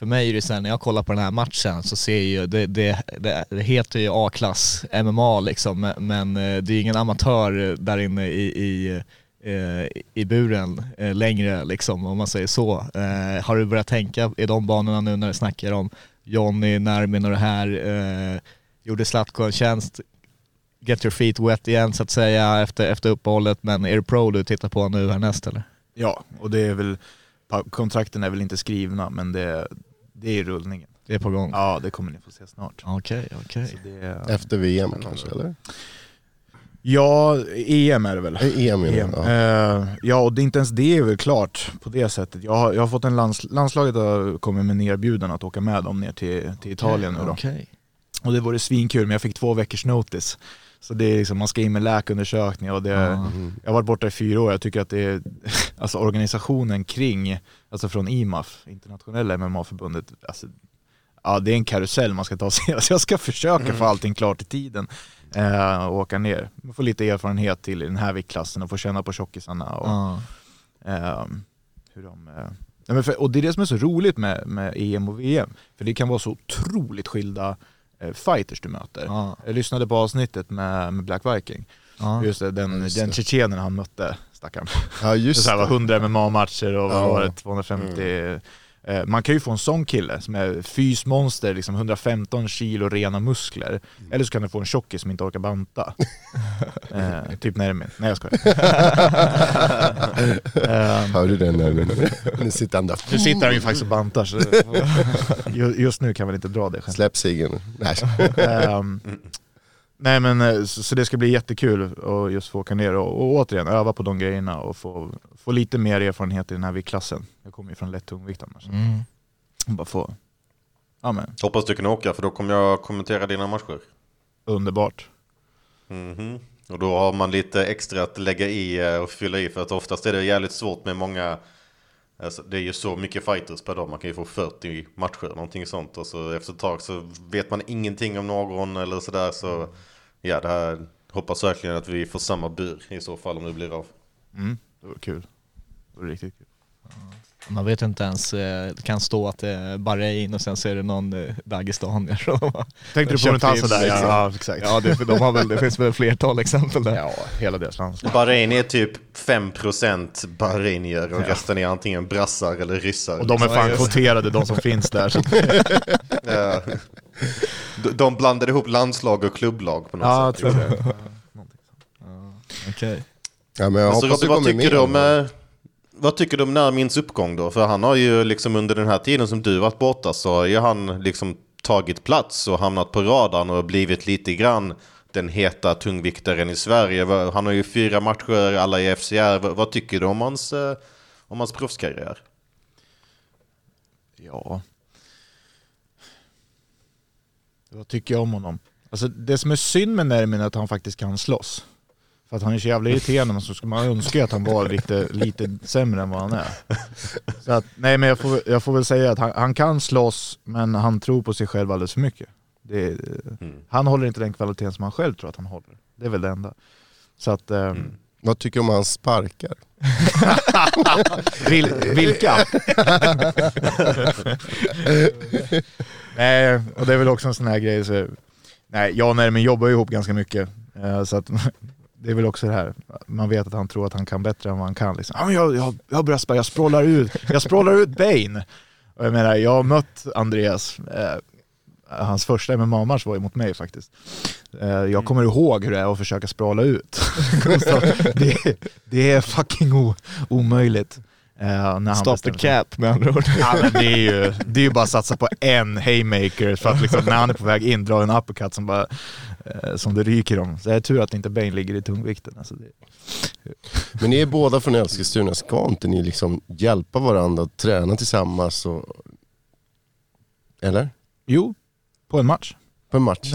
För mig är det så här, när jag kollar på den här matchen så ser jag ju, det, det, det, det heter ju A-klass MMA liksom, men- eh, det är ju ingen amatör där inne i, i, eh, i buren eh, längre liksom, om man säger så. Eh, Har du börjat tänka i de banorna nu när du snackar om Johnny, Nermin och det här? Eh, Gjorde Zlatko en tjänst, get your feet wet igen så att säga efter, efter uppehållet, men är det pro du tittar på nu härnäst eller?
Ja, och det är väl, kontrakten är väl inte skrivna men det, det är rullningen.
Det är på gång?
Ja, det kommer ni få se snart.
Okej, okej.
Så det,
Efter VM kanske, eller?
Ja, EM är det väl.
EM, ja.
EM.
Ja.
Eh, ja, och det, inte ens det är väl klart på det sättet. Jag har, jag har fått en lands, landslaget har kommit med en erbjudan att åka med dem ner till, till Italien nu då.
Okej.
Och det vore svinkul, men jag fick två veckors notice. Så det är liksom, man ska in med läkarundersökning och det,
Ja.
jag har varit borta i fyra år, jag tycker att det är, alltså organisationen kring, alltså från IMAF, internationella MMA-förbundet, alltså, ja det är en karusell man ska ta sig igenom. Så jag ska försöka få allting klart i tiden eh, och åka ner. Man får lite erfarenhet till i den här viktklassen och få känna på tjockisarna och
Ja.
eh, hur de... Eh, och det är det som är så roligt med, med EM och VM, för det kan vara så otroligt skilda fighters du möter.
Ja.
Jag lyssnade på avsnittet med, med Black Viking,
Ja.
just det, den,
Ja, just
den
det.
tjetjenen han mötte, stackarn.
ja,
Det
just
så här var
det.
100 MMA-matcher och
Ja.
var det, 250... Eh, man kan ju få en sån kille som är fysmonster, liksom 115 kilo rena muskler. Eller så kan du få en tjockis som inte orkar banta. eh, typ Nermin. Nej jag skojar. eh,
Hör du den när nu sitter han där.
nu sitter han ju faktiskt och bantar så ju- just nu kan jag väl inte dra det.
Släpp ciggen. Nej.
Nej men eh, så, det ska bli jättekul att just få åka ner och, och återigen öva på de grejerna och få, få lite mer erfarenhet i den här viktklassen. Jag kommer ju från lätt tungvikt annars.
Mm.
Bara få, ja men
Hoppas du kan åka för då kommer jag kommentera dina matcher.
underbart.
Mhm. Och då har man lite extra att lägga i eh, och fylla i för att oftast är det jävligt svårt med många Alltså, det är ju så mycket fighters per dag, man kan ju få 40 matcher, någonting sånt. Och så efter ett tag så vet man ingenting om någon eller sådär. Så ja, det här hoppas verkligen att vi får samma bur i så fall om det blir av.
Mm, det var kul. Det var riktigt kul.
Man vet inte ens, eh, det kan stå att det är Bahrain och sen så är det någon eh, Dagestanier som
Tänkte du på något annat sådär? Ja,
liksom.
ja exakt.
Ja, det, de har väl, det finns väl flertal exempel där.
Ja, hela deras landslag.
Bahrain är typ 5% bahrainier och resten är antingen brassar eller ryssar.
Och de är fan kvoterade de som finns där. Så.
Ja. De- De blandade ihop landslag och klubblag på något
Ja, jag
sätt.
tror det.
Okej.
Ja, men jag
Men så,
hoppas
Robby,
du
vad, tycker du om, eh, vad tycker du om Närmins uppgång då? För han har ju liksom under den här tiden som du varit borta så har ju han liksom tagit plats och hamnat på radarn och blivit lite grann den heta tungviktaren i Sverige. Han har ju fyra matcher, alla i FCR. Vad, vad tycker du om hans, eh, om hans proffskarriär?
Ja. Vad tycker jag om honom? Alltså det som är synd med Nermin är att han faktiskt kan slåss. För att han är så jävla irriterande, men så skulle man önska att han var lite, lite sämre än vad han är. Så att, nej men jag får, jag får väl säga att han, han kan slåss, men han tror på sig själv alldeles för mycket. Det, är- Han håller inte den kvaliteten som han själv tror att han håller. Det är väl det enda. Så att, eh,
Vad tycker du om hans sparkar?
Vil, vilka? nej, och det är väl också en sån här grej. Så, nej, jag och Nermin jobbar ju ihop ganska mycket. eh, Så att, det är väl också det här, man vet att han tror att han kan bättre än vad han kan. Liksom. Men jag, jag, jag börjar spela, jag språlar ut, jag språlar ut Bane. Och jag menar, jag har mött Andreas, eh, hans första MMA-match var ju mot mig faktiskt. Eh, jag kommer ihåg hur det är att försöka språla ut. Det, det är fucking o, omöjligt. När han
Stop the cap med andra ord.
Ja, men det, är ju, det är ju bara att satsa på en haymaker för att liksom, när han är på väg in dra en uppercut som, bara, eh, som det ryker om. Så det är tur att inte Bane ligger i tungvikten. Alltså det,
Men ni är båda från Eskilstuna, ska inte ni liksom hjälpa varandra att träna tillsammans? Och... Eller?
jo, på en match.
På en match?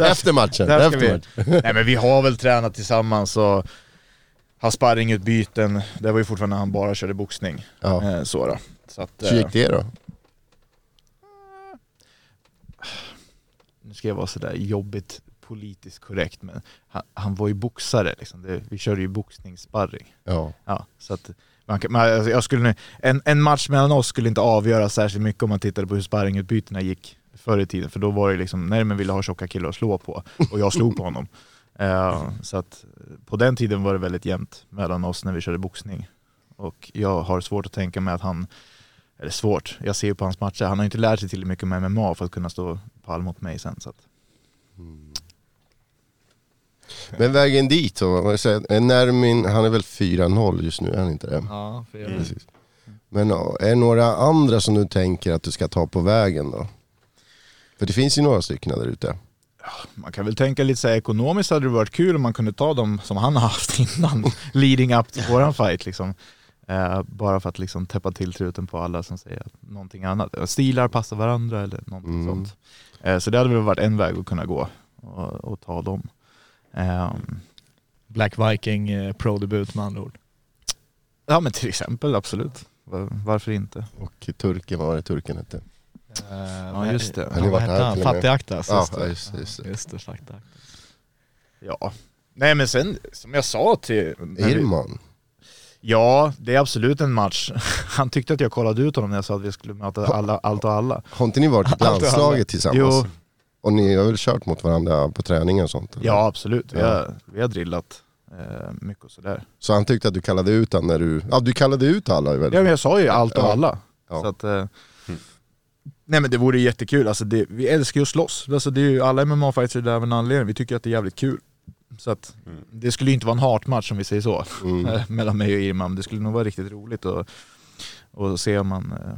efter matchen?
Där ska
Efter
vi,
matchen.
nej men vi har väl tränat tillsammans och har sparringutbyten. Det var ju fortfarande när han bara körde boxning.
Ja.
Eh, så då. Så att,
Hur
eh,
gick det då?
nu ska jag vara sådär jobbigt politiskt korrekt, men han, han var ju boxare. Liksom. Det, vi körde ju boxningssparring.
Ja.
Ja, så att man man, alltså jag skulle, nu- en, en match mellan oss skulle inte avgöra särskilt mycket om man tittade på hur sparringutbytena gick förr i tiden, för då var det liksom, Nermen ville ha tjocka killar att slå på och jag slog på honom. Eh, så att på den tiden var det väldigt jämnt mellan oss när vi körde boxning. Och jag har svårt att tänka mig att han, eller svårt, jag ser ju på hans matcher, han har inte lärt sig tillräckligt mycket med MMA för att kunna stå pall mot mig sen. Så att,
Men vägen dit då? jag? Nermin, han är väl 4-0 just nu, är han inte det?
Ja, för
Mm.
Precis. Men är det några andra som du tänker att du ska ta på vägen då? För det finns ju några stycken där ute.
man kan väl tänka lite så här, ekonomiskt hade det varit kul om man kunde ta dem som han har haft innan, leading up till våran fight liksom. Eh, bara för att liksom täppa till truten på alla som säger att någonting annat, eh, stilar passar varandra eller någonting
Mm.
sånt. Eh, så det hade väl varit en väg att kunna gå och, och ta dem. Ehm,
Black Viking eh, pro-debut med andra ord.
ja men till exempel, absolut. Var, varför inte?
Och turken, vad var det turken hette?
Ja, just det.
Han har
vad
varit
hette
här
han? Fattig-Aktas.
Ja,
just det.
just just.
Just det, Fattig-Aktas.
Ja. Nej men sen, som jag sa till...
Irman.
Ja, det är absolut en match. Han tyckte att jag kollade ut honom när jag sa att vi skulle möta alla, allt och alla.
Har inte ni varit i landslaget tillsammans?
Jo,
Och ni har väl kört mot varandra på träningar och sånt? eller?
ja absolut. Vi har, vi har drillat eh, mycket och sådär.
Så han tyckte att du kallade ut han när du... Ja, du kallade ut alla väl?
Ja men jag sa ju allt och
Ja.
alla.
Ja.
Så att, eh, Nej men det vore jättekul, alltså det, vi älskar ju att slåss. Alltså det är ju, alla MMA-fighters är där av en anledning, vi tycker att det är jävligt kul. Så att det skulle ju inte vara en hatmatch om vi säger så,
Mm.
mellan mig och Irman. Det skulle nog vara riktigt roligt att, se om man, eh,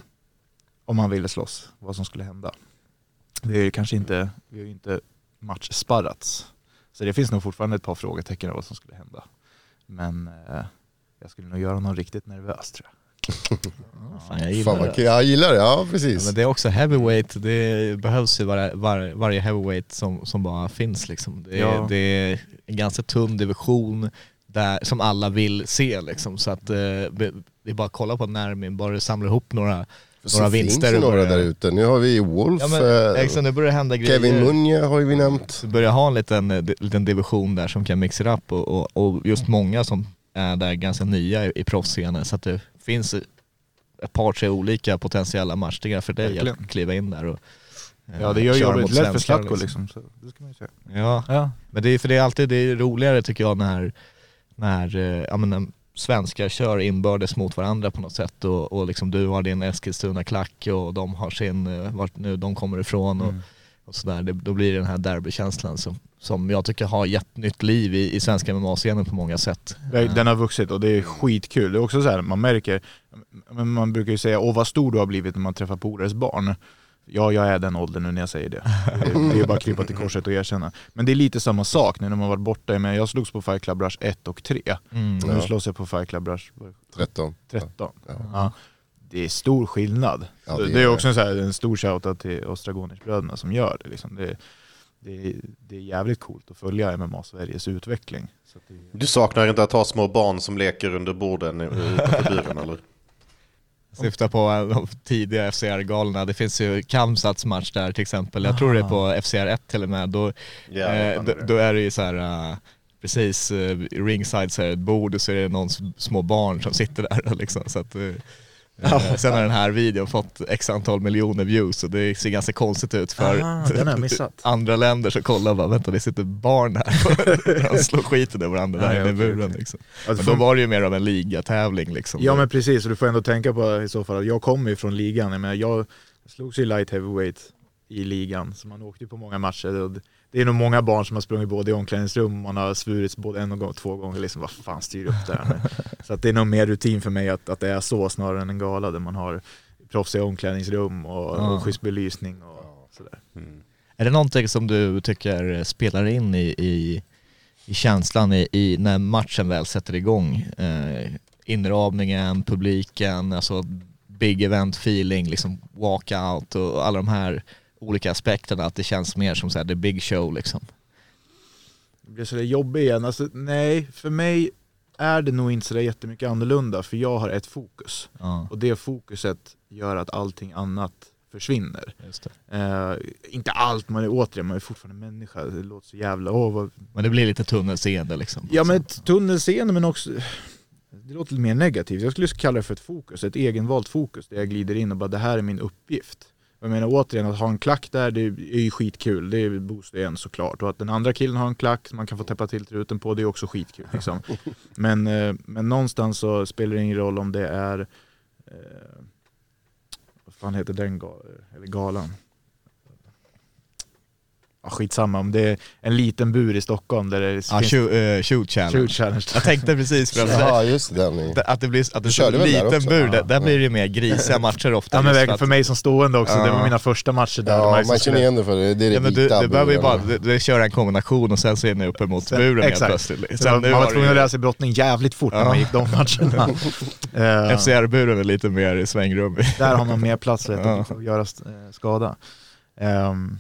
om man ville slåss, vad som skulle hända. Vi är kanske inte, vi har ju inte matchsparrats. Så det finns nog fortfarande ett par frågetecken av vad som skulle hända. Men eh, jag skulle nog göra någon riktigt nervös tror jag.
Fan, jag gillar
Fan
det.
jag gillar det, ja
Ja,
precis.
men det är också heavyweight, det behövs ju var, var, varje heavyweight som, som bara finns liksom. Det, är-
Ja.
det är en ganska tunn division där, som alla vill se liksom. Så att eh, det är bara att kolla på Nermin, bara samlar ihop några,
Så
några
finns
vinster
det
och
några där ute. Nu har vi Wolf,
Ja men
eh,
exakt, nu börjar det hända grejer.
Kevin Munje har ju vi nämnt.
Så börjar ha en liten, eh, liten division där som kan mixa upp och, och, och just många som är där ganska nya i, i proffsscenen så att det finns ett par, tre olika potentiella matchningar för dig
Verkligen.
att kliva in där och eh,
Ja det gör jobbet
mot
lätt för Zlatko liksom. Så det ska man ju säga.
Ja,
Ja.
men det är, för det är alltid det är roligare tycker jag när, när, eh, ja, men när svenskar kör inbördes mot varandra på något sätt och, och liksom du har din Eskilstuna-klack och de har sin, eh, vart nu de kommer ifrån och,
Mm.
Och sådär. Då blir det den här derbykänslan som, som jag tycker har gett nytt liv i, i svenska MMA-scenen på många sätt.
Den har vuxit och det är skitkul. Det är också så här, man märker, men man brukar ju säga åh vad stor du har blivit när man träffar polares barn. Ja, jag är den åldern nu när jag säger det. Det är- bara att krypa till korset och erkänna. Men det är lite samma sak nu när man varit borta. Men jag slogs på Fight Club Rush 1 och 3.
Mm.
Nu slåss jag på Fight Club Rush
13.
13.
Ja.
Ja. Det är stor skillnad.
Ja, det
det, är
är
också en, så här, en stor shoutout till Ostragonisbröderna som gör det. Liksom. Det, det, det är jävligt coolt att följa MMA-Sveriges utveckling. Så att det,
Du saknar inte att ha små barn som leker under borden i- utanför buren eller?
Syftar på de tidiga FCR-galorna. Det finns ju Kamsats match där till exempel. Jag tror det är på FCR 1 till och med. Då,
Ja,
eh, då,
är det.
då är det ju så här eh, precis eh, ringside så är det ett bord och så är det någon små barn som sitter där liksom. Så att, eh, sen har den här videon fått x antal miljoner views och det ser ganska konstigt ut för
Ah, missat.
andra länder som kollar och bara vänta det sitter barn här och slår skiten ur varandra där inne i buren liksom. Men då var det ju mer av en ligatävling liksom.
Ja men precis, och du får ändå tänka på i så fall att jag kommer ju från ligan. Jag, menar, jag slogs ju light heavyweight i ligan, så man åkte ju på många matcher. Och det- är nog många barn som har sprungit både i omklädningsrum man har svurits både en gång och två gånger. Liksom, vad fan styr upp det här nu? Så att det är nog mer rutin för mig att, att det är så snarare än en gala där man har proffsiga omklädningsrum och,
Ja.
och schysst belysning och sådär.
Är det någonting som du tycker spelar in i, i, i känslan i, i när matchen väl sätter igång? Eh, inramningen, publiken, alltså big event feeling, liksom walkout och alla de här olika aspekterna, att det känns mer som så här, the big show liksom.
Det blir sådär jobbigt igen. Alltså, nej, för mig är det nog inte sådär jättemycket annorlunda för jag har ett fokus.
Ja,
Och det fokuset gör att allting annat försvinner. Eh, inte allt, man är återigen, man är fortfarande människa. Det låter så jävla... Åh, vad...
Men det blir lite tunnelseende liksom.
Ja men tunnelseende men också... Det låter lite mer negativt. Jag skulle kalla det för ett fokus, ett egenvalt fokus där jag glider in och bara det här är min uppgift. Jag menar återigen att ha en klack där, det är ju skitkul. Det är boost igen såklart. Och att den andra killen har en klack som man kan få täppa till truten på, det är också skitkul. Liksom. Men, eh, men någonstans så spelar det ingen roll om det är... Eh, vad fan heter den ga- eller galan? Ja, skitsamma, om det är en liten bur i Stockholm där det
Ja,
finns
shoot, eh, shoot challenge.
shoot challenge.
Jag tänkte precis för att
Ja just det, den.
att det blir att det är
där
liten
också?
bur, där,
Ja.
där blir det mer grisiga matcher ofta.
Ja men verkligen för mig som stående också, det var
Ja.
mina första matcher där.
Ja, man känner igen det för det. Det är det
Ja, men du, du behöver ju bara du, du kör en kombination och sen så är ni uppe mot
Sen-
buren helt
exakt.
plötsligt.
Så man
nu
var
har
tvungen att lära sig brottning jävligt fort när
Ja.
man gick de matcherna. Eh,
FCR-buren är lite mer svängrum.
där har man mer plats
Ja.
att göra eh, skada. Ehm,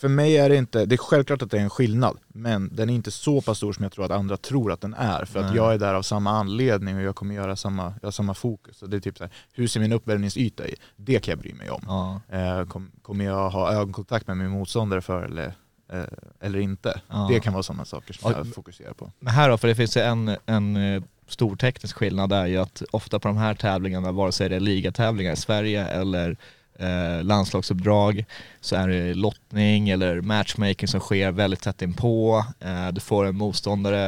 för mig är det inte, det är självklart att det är en skillnad, men den är inte så pass stor som jag tror att andra tror att den är. För att
Nej.
jag är där av samma anledning och jag kommer göra samma, jag har samma fokus. Så det är typ så här, hur ser min uppvärmningsyta i? Det kan jag bry mig om.
Ja.
Eh, kom, kommer jag ha ögonkontakt med min motståndare för eller, eh, eller inte?
Ja.
Det kan vara sådana saker som
Ja,
jag fokuserar på.
Men här då, för det finns ju en, en eh, stor teknisk skillnad där ju att ofta på de här tävlingarna, vare sig det är ligatävlingar i Sverige eller eh, landslagsuppdrag, så är det lottning eller matchmaking som sker väldigt tätt inpå. Eh, du får en motståndare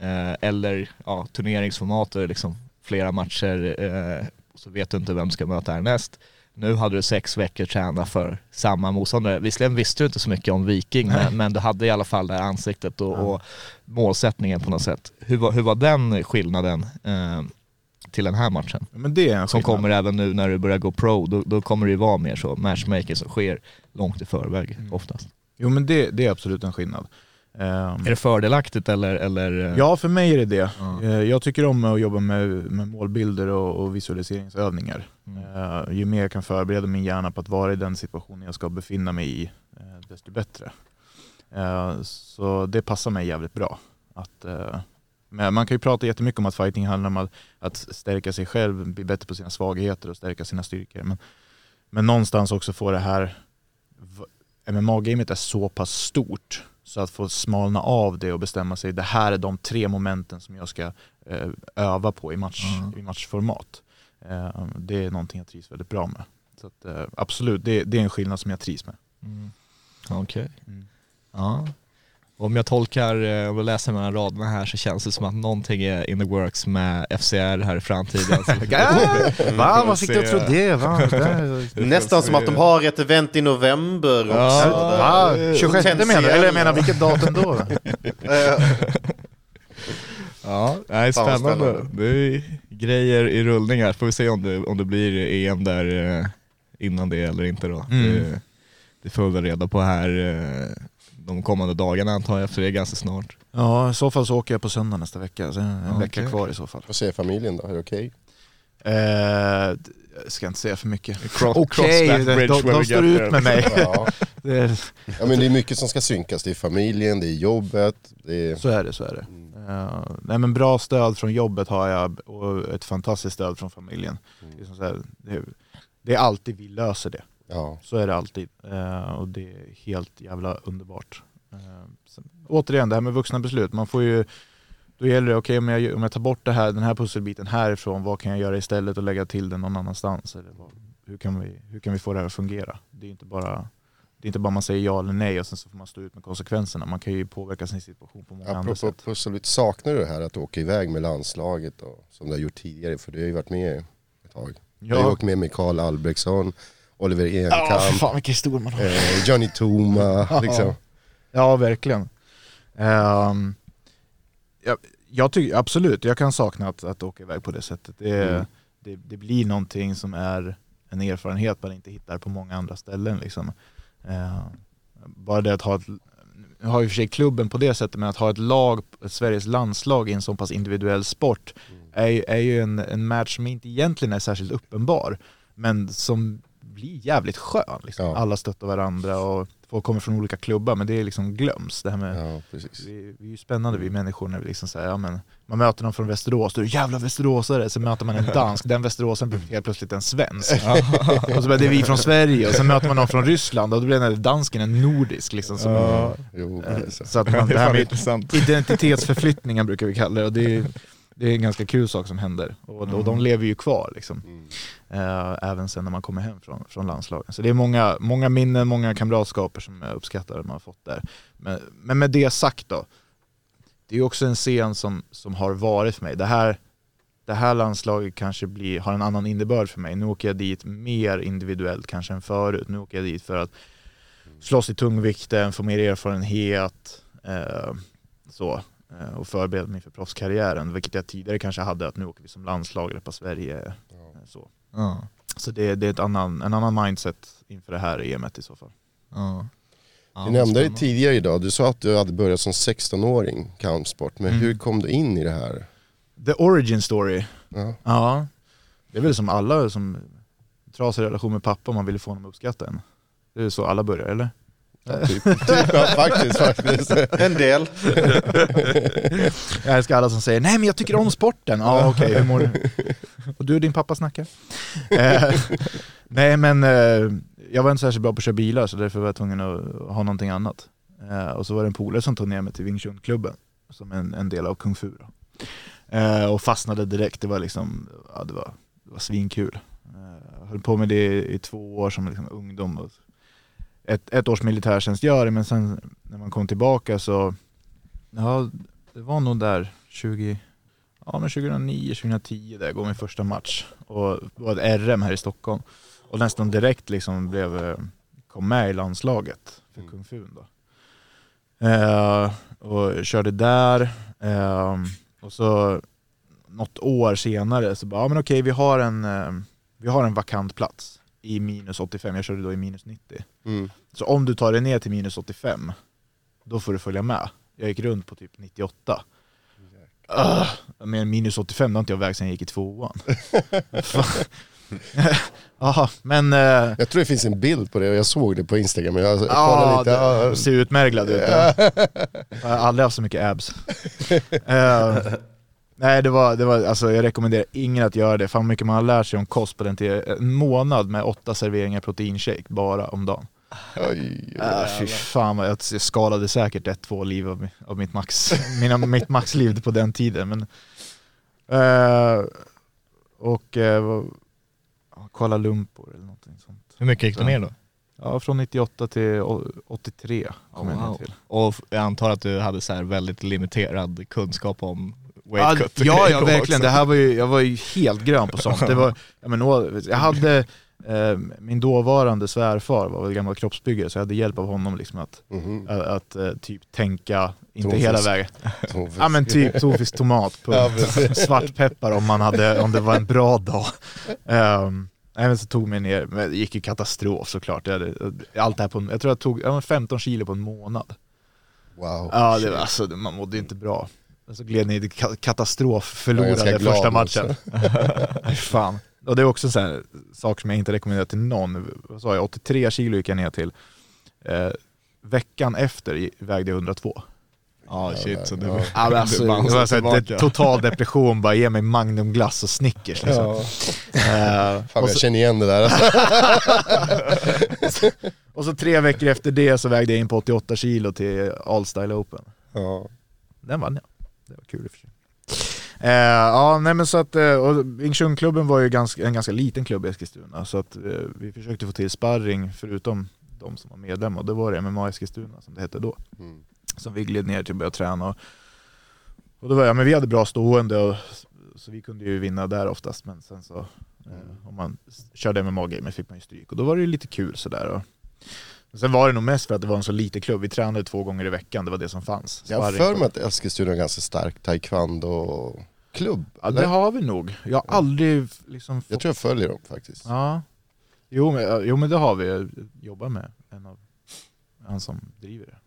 eh, eller ja, turneringsformat där liksom flera matcher eh, så vet du inte vem du ska möta härnäst. Nu hade du sex veckor träna för samma motståndare. Visserligen visste du inte så mycket om Viking men, men du hade i alla fall det här ansiktet och, och målsättningen på något sätt. Hur var, hur var den skillnaden eh, till den här matchen?
Men det är en
Som kommer även nu när du börjar gå pro, då, då kommer det ju vara mer så matchmaking som sker långt i förväg
Mm.
oftast.
Jo men det, det är absolut en skillnad. Ehm,
Är det fördelaktigt eller? eller
Ja, för mig är det det. Eh, Jag tycker om att jobba med, med målbilder och, och visualiseringsövningar.
Mm.
Eh, Ju mer jag kan förbereda min hjärna på att vara i den situationen jag ska befinna mig i, eh, desto bättre. Eh, Så det passar mig jävligt bra. Att, eh, men man kan ju prata jättemycket om att fighting handlar om att, att stärka sig själv, bli bättre på sina svagheter och stärka sina styrkor. Men, men någonstans också få det här, MMA-gamet är så pass stort så att få smalna av det och bestämma sig, det här är de tre momenten som jag ska eh, öva på i, match,
Mm.
i matchformat. Eh, det är någonting jag trivs väldigt bra med. Så att, eh, absolut, det, det är en skillnad som jag trivs med.
Mm. Okej.
Mm.
Ja. Om jag tolkar, eh, om jag läser mellan raderna här så känns det som att någonting är in the works med FCR här i framtiden.
Va? Vad fick du att tro det? Va?
Nästan som att de har ett event i november också.
Ja.
Va? 26 menar du? Eller jag menar vilket datum då?
Ja, nej, spännande.
spännande.
Det är grejer i rullning här. Får vi se om det, om det blir EM där eh, innan det eller inte då.
Mm.
Det, det får vi väl reda på här eh, de kommande dagarna antar jag, för det är ganska snart.
Ja, i så fall så åker jag på söndag nästa vecka. Så en
Okej.
vecka kvar i så fall.
Vad säger familjen då? Är det okej?
Eh, jag ska inte säga för mycket. Okej,
that
de, de, de står ut med mig.
Ja.
Det,
ja men det är mycket som ska synkas. Det är familjen, det är jobbet, det är...
så är det, så är det. Eh, nej men bra stöd från jobbet har jag och ett fantastiskt stöd från familjen. Det, är här, det, är- det är alltid vi löser det.
Ja.
Så är det alltid. Eh, och det är helt jävla underbart. Eh, sen, återigen, det här med vuxna beslut. Man får ju, då gäller det, okej om, jag, om jag tar bort det här, den här pusselbiten härifrån, vad kan jag göra istället och lägga till den någon annanstans? Eller vad, hur, kan vi, hur kan vi få det här att fungera? Det är inte bara det är inte bara man säger ja eller nej och sen så får man stå ut med konsekvenserna. Man kan ju påverka sin situation på många andra
Apropå
sätt.
pusselbit, saknar du det här att åka iväg med landslaget och, som du har gjort tidigare? För du har ju varit med ett tag. Du har ju
Ja,
åkt med Karl Albrektsson, Oliver
ja
Enkamp,
fan vilken historia man har.
eh, Johnny Toma. Liksom.
Ja, verkligen. Ehm, jag, jag tycker absolut, jag kan sakna att, att åka iväg på det sättet. Det,
Mm.
det, det blir någonting som är en erfarenhet man inte hittar på många andra ställen. Liksom. Ehm, bara det att ha ett, nu har ju för sig klubben på det sättet, men att ha ett lag, ett Sveriges landslag i en så pass individuell sport är, ju- är ju en, en match som inte egentligen är särskilt uppenbar, men som blir jävligt skön. Liksom.
Ja.
Alla stöttar varandra och folk kommer från olika klubbar, men det är liksom glöms. Det här med,
Ja,
vi, vi är ju spännande vi människor när vi liksom säger, ja, men man möter någon från Västerås, då är jävla västeråsare, så möter man en dansk, den västeråsaren blir helt plötsligt en svensk. och så bara, det är vi från Sverige, och sen möter man någon från Ryssland, och då blir den där dansken en nordisk. Liksom, som,
Ja.
Jo,
eh,
är så.
så att man,
Det
det
är
här med
intressant.
identitetsförflyttningen brukar vi kalla det, och det är, det är en ganska kul sak som händer. Och, och de lever ju kvar liksom.
Mm.
Eh, även sen när man kommer hem från, från landslagen. Så det är många, många minnen, många kamratskaper som jag uppskattar att man har fått där. Men, men med det sagt då, det är ju också en scen som, som har varit för mig. Det här, det här landslaget kanske blir, har en annan innebörd för mig. Nu åker jag dit mer individuellt kanske än förut. Nu åker jag dit för att slåss i tungvikten, få mer erfarenhet, eh, så, och förbereda mig för proffskarriären, vilket jag tidigare kanske hade, att nu åker vi som landslag, repa Sverige. Eh, så.
Ja.
Så det, det är ett annan, en annan mindset inför det här EMet i så fall.
Ja. Ja,
Du nämnde det tidigare idag, du sa att du hade börjat som 16-åring kampsport, men
Mm.
hur kom du in i det här?
The origin story.
Ja.
Ja, det är väl som alla som trasig relation med pappa, man vill få honom att uppskatta en. Det är så alla börjar, eller?
Typ, typ, ja, faktiskt, faktiskt.
En del.
Jag älskar alla som säger nej men jag tycker om sporten. Ja okej, hur mår du? Och du och din pappa snackar? Eh, nej men eh, jag var inte särskilt bra på att köra bilar så därför var jag tvungen att ha någonting annat. Eh, och så var det en polare som tog ner mig till Wing Chun-klubben som en, en del av Kung Fu. Då. Eh, och fastnade direkt, det var liksom, ja det var, det var svinkul. Eh, höll på med det i två år som liksom ungdom. Och ett, ett års militärtjänstgöring men sen när man kom tillbaka så, ja det var nog där 20, ja men 2009, 2010 där jag går min första match. Och var ett RM här i Stockholm. Och nästan direkt liksom blev, eh, kom med i landslaget för Kung Fu då. Eh, och körde där. Eh, och så något år senare så bara, ja men okej vi har en, eh, vi har en vakant plats. I minus 85, jag körde då i minus 90.
Mm.
Så om du tar dig ner till minus 85, då får du följa med. Jag gick runt på typ 98. Uh, men minus 85 har inte jag vägt sen jag gick i tvåan. Jaha, men... eh,
Jag tror det finns en bild på det och jag såg det på Instagram. Jag, jag
Ja,
lite.
det ser utmärglad ut. Jag har aldrig haft så mycket abs. Eh, nej, det var, det var, alltså, jag rekommenderar ingen att göra det. Fan mycket man har lärt sig om kost på den tiden. En månad med åtta serveringar proteinshake bara om dagen.
Oj,
Äh, fy fan jag jag skadade säkert ett, två liv av, av mitt max, mina, mitt maxliv på den tiden. Men, eh, och ja, Kuala Lumpur eller någonting sånt.
Hur mycket gick du ner då?
Ja, från 98 till å- 83 kom jag ner till.
Och jag antar att du hade så här väldigt limiterad kunskap om weight cut.
ja, ja
också.
verkligen. Det här var ju, jag var ju helt grön på sånt. Det var, ja, men, jag hade, eh, min dåvarande svärfar var väl gammal kroppsbyggare så jag hade hjälp av honom liksom att,
Mhm.
att, att eh, typ tänka, inte
Tonfisk.
hela vägen.
Tonfisk.
Ja men typ tonfisk tomat
Ja,
svartpeppar om, man hade, om det var en bra dag. Um, Även så tog mig ner, men det gick ju katastrof såklart. Jag, hade, allt det här på, jag tror jag tog ja, 15 kilo på en månad.
Wow.
Ja, det var, alltså, man mådde inte bra. Och så gled ni i ka- katastrof, förlorade första matchen. Fan. Och det är också en sån här sak som jag inte rekommenderar till någon. Vad sa jag, 83 kilo gick jag ner till. Eh, veckan efter vägde jag 102.
Ja shit, så du,
Ja.
Men alltså,
du
det var
bounceade
så det, total depression, bara ge mig magnumglass och Snickers. Liksom.
Ja.
Eh,
Fan,
och,
jag
så,
känner igen det där. Alltså.
och så tre veckor efter det så vägde jag in på 88 kilo till All Style Open.
Ja.
Den vann jag. Det var kul i och för sig. Eh, ja, nej men så att, eh, och Wing Chun-klubben var ju ganska, en ganska liten klubb i Eskilstuna, så att eh, vi försökte få till sparring förutom de som var medlemmar, och det var det MMA Eskilstuna som det hette då.
Mm.
Som vi gled ner till att börja träna. Och, och då var, ja, men vi hade bra stående, och, så vi kunde ju vinna där oftast, men sen så eh, om man körde MMA-gamer fick man ju stryk, och då var det ju lite kul sådär. Och, sen var det nog mest för att det var en så liten klubb, vi tränade två gånger i veckan, det var det som fanns.
Jag har för mig att Eskilstuna är en ganska stark taekwondo-klubb.
Ja,
eller?
det har vi nog. Jag har aldrig liksom
Jag
fått...
tror jag följer dem faktiskt.
Ja. Jo men, jo men det har vi. Jag jobbar med en av han som driver det.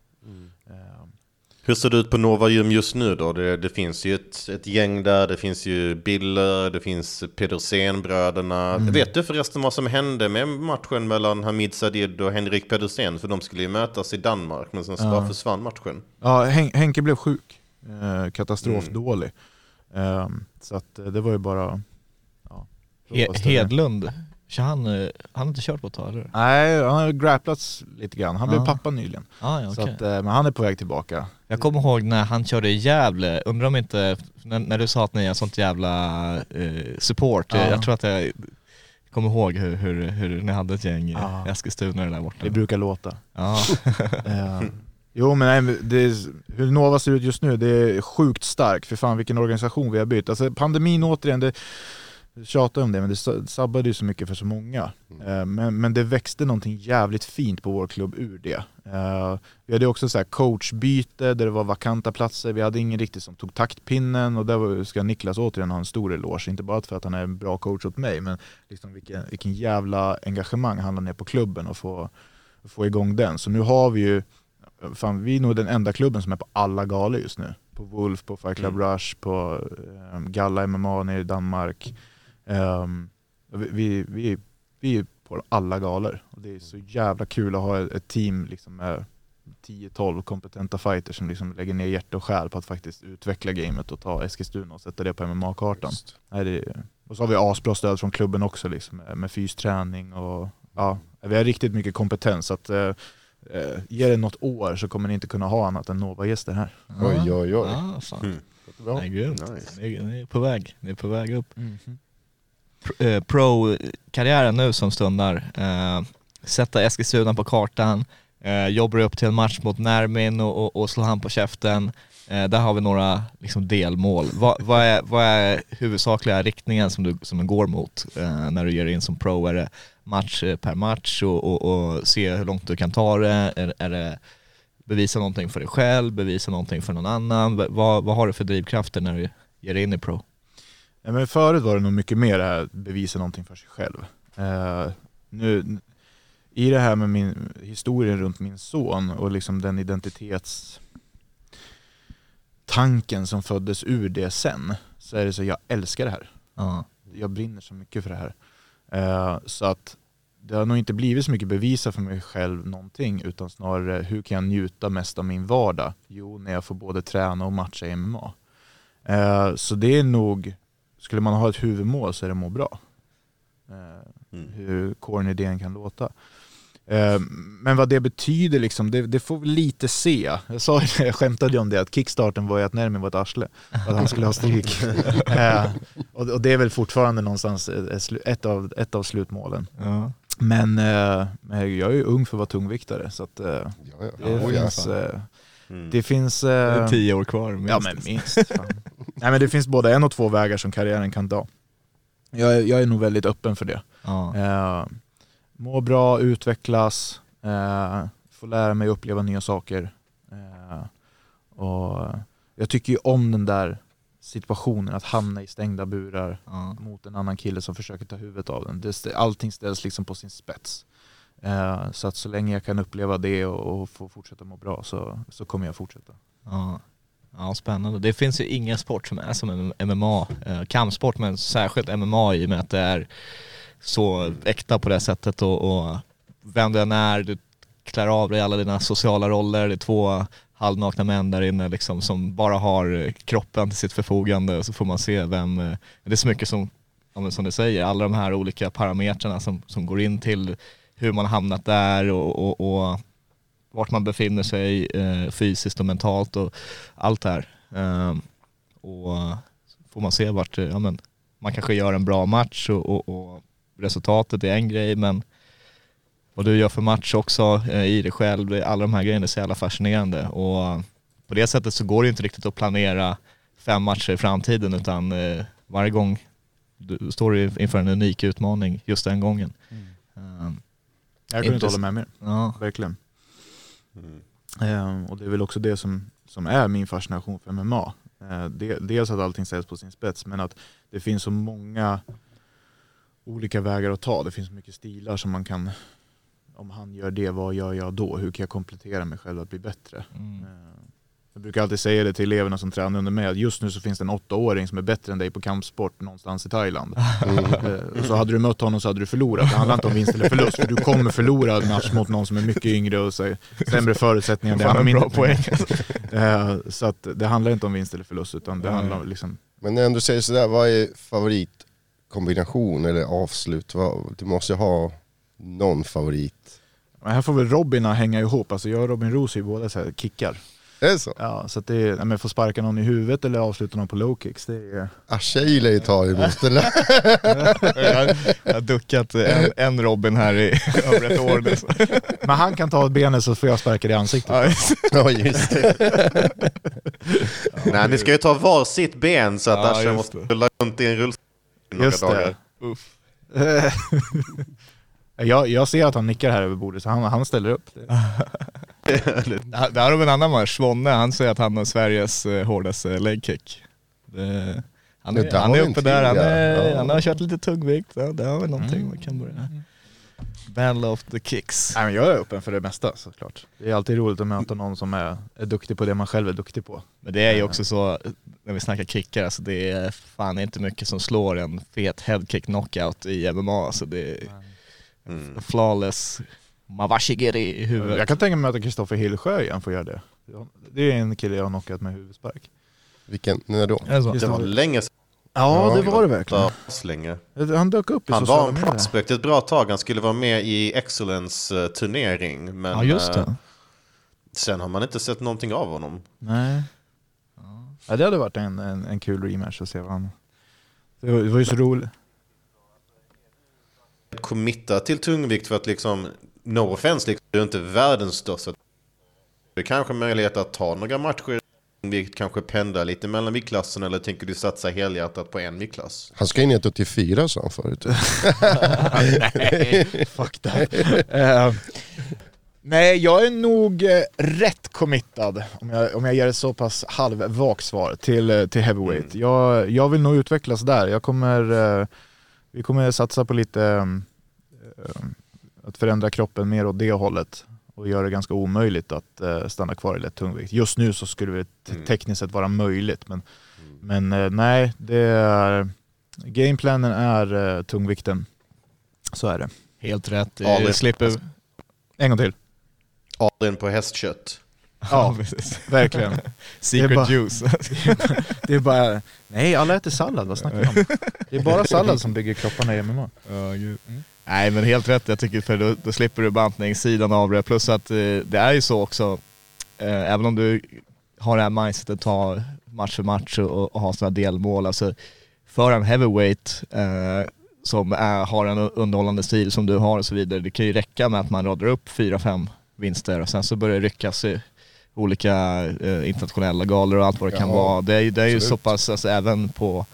Eh,
Hur ser det ut på Nova Gym just nu då? Det, det finns ju ett, ett gäng där, det finns ju Biller, det finns Pedersen-bröderna.
Mm.
Vet du förresten vad som hände med matchen mellan Hamid Sadid och Henrik Pedersen? För de skulle ju mötas i Danmark, men sen så
Ja.
bara försvann matchen.
Ja, Hen Henke blev sjuk. Eh, katastrofdålig. Eh, så att eh, det var ju bara... Ja,
He-. Hedlund, kör han, eh, han har inte kört på ett tag eller?
Nej, han har grapplats lite grann. Han blev
Ja.
pappa nyligen.
Ah, ja,
Så
okej.
att, eh, men han är på väg tillbaka.
Jag kommer ihåg när han körde i Gävle, undrar om inte, när, när du sa att ni är sånt jävla eh, support,
Ja.
jag tror att jag kommer ihåg hur, hur, hur ni hade ett gäng i
Ja.
Eskilstuna där borta.
Det brukar låta.
Ja.
Eh, jo men nej, det är, hur Nova ser ut just nu, det är sjukt starkt. För fan vilken organisation vi har bytt. Alltså pandemin återigen, det tjatar om det men det sa- sabbade ju så mycket för så många. Eh, men, men det växte någonting jävligt fint på vår klubb ur det. Eh, vi hade också så här coachbyte där det var vakanta platser. Vi hade ingen riktigt som tog taktpinnen och där ska Niklas återigen ha en stor eloge. Inte bara för att han är en bra coach åt mig men liksom vilken, vilken jävla engagemang han la ner på klubben och få, få igång den. Så nu har vi ju, fan vi är nog den enda klubben som är på alla galor just nu. På Wolf, på Fight Club Rush, på um, Galla MMA nere i Danmark. Ehm, vi, vi, vi, vi är på alla galor och det är så jävla kul att ha ett, team liksom med 10-12 kompetenta fighters som liksom lägger ner hjärta och själ på att faktiskt utveckla gamet och ta Eskilstuna och sätta det på MMA-kartan. Det är- Och så har vi asbra stöd från klubben också liksom, med, fysträning och ja, vi har riktigt mycket kompetens. Så att, eh, eh, ge det något år så kommer ni inte kunna ha annat än Nova-gäster här.
Oj, oj, oj.
Ja, fan.
Mm.
Bra.
Nej, grymt.
Nice.
Ni, är- ni är på väg, ni är på väg upp. Pro- eh, Eh, pro-karriären nu som stundar, eh, sätta Eskilstuna på kartan, eh, jobbar upp till en match mot Närmin och, och, och slå han på käften. Eh, där har vi några liksom, delmål. Vad, vad, är, vad är huvudsakliga riktningen som du, som du går mot eh, när du ger dig in som pro? Är det match eh, per match och, och, och se hur långt du kan ta det? Är, är det bevisa någonting för dig själv, bevisa någonting för någon annan? Vad, vad har du för drivkrafter när du ger dig in i pro?
Ja, men förut var det nog mycket mer det här bevisa någonting för sig själv. Eh, nu, i det här med min historien runt min son och liksom den identitets tanken som föddes ur det sen, så är det så jag älskar det här.
Ja.
Jag brinner så mycket för det här. Eh, så att det har nog inte blivit så mycket bevisa för mig själv någonting, utan snarare hur kan jag njuta mest av min vardag? Jo, när jag får både träna och matcha i MMA. Eh, så det är nog, skulle man ha ett huvudmål så är det må bra. Eh,
Mm.
Hur corny än kan låta. Eh, Men vad det betyder liksom, det, det får vi lite se. Jag, sa, jag skämtade ju om det, att kickstarten var ju att Nermin var ett arsle. Att han skulle ha stryk. Eh, och, och det är väl fortfarande någonstans ett, av, ett av slutmålen.
Ja.
Men jag är ju ung för att vara tungviktare så att
Ja, ja.
det, finns,
Mm.
det finns...
Det är tio år kvar minst.
Ja men minst. Nej men det finns både en och två vägar som karriären kan ta. Jag, är- jag är nog väldigt öppen för det.
Ja.
Eh, må bra, utvecklas, eh, få lära mig uppleva nya saker. Eh, och jag tycker ju om den där situationen, att hamna i stängda burar
Ja.
mot en annan kille som försöker ta huvudet av den. Det, allting ställs liksom på sin spets. Eh, så att så länge jag kan uppleva det och, och få fortsätta må bra så, så kommer jag fortsätta.
Ja ja, spännande. Det finns ju ingen sport som är som MMA, eh, kampsport men särskilt MMA i och med att det är så äkta på det sättet och, och vem du än är, du klär av dig alla dina sociala roller, det är två halvnakna män där inne liksom som bara har kroppen till sitt förfogande och så får man se vem, eh, det är så mycket som, ja, men som du säger, alla de här olika parametrarna som, som går in till hur man hamnat där och, och, och vart man befinner sig eh, fysiskt och mentalt och allt det här. Ehm, och så får man se vart, eh, ja men man kanske gör en bra match och, och, och resultatet är en grej men vad du gör för match också eh, i dig själv, alla de här grejerna är så jävla fascinerande och på det sättet så går det inte riktigt att planera fem matcher i framtiden utan eh, varje gång du står du inför en unik utmaning just den gången. Ehm,
Jag kunde inte hålla med mer,
ja,
verkligen.
Mm.
Och det är väl också det som, som är min fascination för MMA. Eh, det, dels att allting ställs på sin spets, men att det finns så många olika vägar att ta. Det finns så mycket stilar som man kan, om han gör det, vad gör jag då? Hur kan jag komplettera mig själv att bli bättre?
mm.
Eh, Jag brukar alltid säga det till eleverna som tränar under mig, att just nu så finns det en åttaåring som är bättre än dig på kampsport någonstans i Thailand. Eh, Så hade du mött honom så hade du förlorat. Det handlar inte om vinst eller förlust, för du kommer förlora en match mot någon som är mycket yngre och så sämre förutsättningar. Det handlar
bra poäng.
Eh, Så att det handlar inte om vinst eller förlust, utan det
Ja,
handlar om liksom
Men när du säger sådär, vad är favoritkombination eller avslut? Du måste ju ha någon favorit.
Men här får väl Robina hänga ihop, alltså jag och Robin Roos är ju båda så här kickar.
Är det så?
Ja, så att det är, men få sparka någon i huvudet eller avsluta någon på low kicks, det är...
Asha gillar ju ta emot
jag, jag har duckat en, en Robin här i över ett år nu.
Men han kan ta benet så får jag sparka det i ansiktet.
Ja, just-
Ja just det.
Nej, ni ska ju ta var sitt ben så att
Ja,
Asha
just
måste rulla runt i en rullstol några
Just
dagar.
det.
Uff.
jag, jag ser att han nickar här över bordet, så han, han ställer upp.
Där har vi en annan match, Svonne, han säger att han har Sveriges eh, hårdaste legkick. Det, han
Det
är, han är uppe där, han, är, han har kört lite tungvikt, ja, där har vi någonting man kan börja. Battle of the kicks.
Nej, men jag är öppen för det mesta såklart. Det är alltid roligt att möta någon som är, är duktig på det man själv är duktig på.
Men det är ju också så, när vi snackar kickar, alltså det är fan inte mycket som slår en fet headkick knockout i MMA. Alltså det är
Mm.
flawless mawashigiri i huvudet.
Jag kan tänka mig att möta Kristoffer Hillsjö igen får göra det. Det är en kille jag har knockat med huvudspark.
Vilken, när då?
Är det
var länge sedan.
Ja, det var det verkligen.
Länge.
Han dök upp i
Han var en prospect ett bra tag. Han skulle vara med i Excellence eh, turnering. Men
Ja just
eh,
det.
sen har man inte sett någonting av honom.
Nej. Ja, det hade varit en, en, en kul rematch att se vad han... Det var, det var ju så roligt.
Committa till tungvikt för att liksom, no offense, liksom, du är inte världens största. Är kanske möjlighet att ta några matcher tungvikt, kanske pendla lite mellan viktklasserna eller tänker du satsa helhjärtat på en viktklass?
Han ska in i 184 sa han förut.
nej, fuck that. Eh, nej, jag är nog eh, rätt committad, om jag, om jag ger ett så pass halvvagt svar, till, eh, till heavyweight. Jag, jag vill nog utvecklas där. Jag kommer, eh, vi kommer satsa på lite, eh, att förändra kroppen mer åt det hållet och göra det ganska omöjligt att eh, stanna kvar i lätt tungvikt. Just nu så skulle det te-
Mm.
tekniskt sett vara möjligt men, men eh, nej, det är, gameplanen är eh, tungvikten. Så är det.
Helt rätt. Eh,
det-
slipper...
En gång till.
Adrian på hästkött.
Ja,
precis.
verkligen.
Secret
bara-
juice.
Det är bara, nej alla äter sallad, vad snackar du om? Det är bara sallad som bygger kropparna i MMA.
Ja, gud. Nej men helt rätt, jag tycker för då, då slipper du bantningssidan av det. Plus att eh, det är ju så också, eh, även om du har det här mindsetet att ta match för match och, och ha sådana delmål, alltså för en heavyweight eh, som är, har en underhållande stil som du har och så vidare, det kan ju räcka med att man radar upp fyra fem vinster och sen så börjar det ryckas i olika eh, internationella galor och allt vad det kan
Ja,
vara. Det är, ju- det är ju så pass, alltså, även på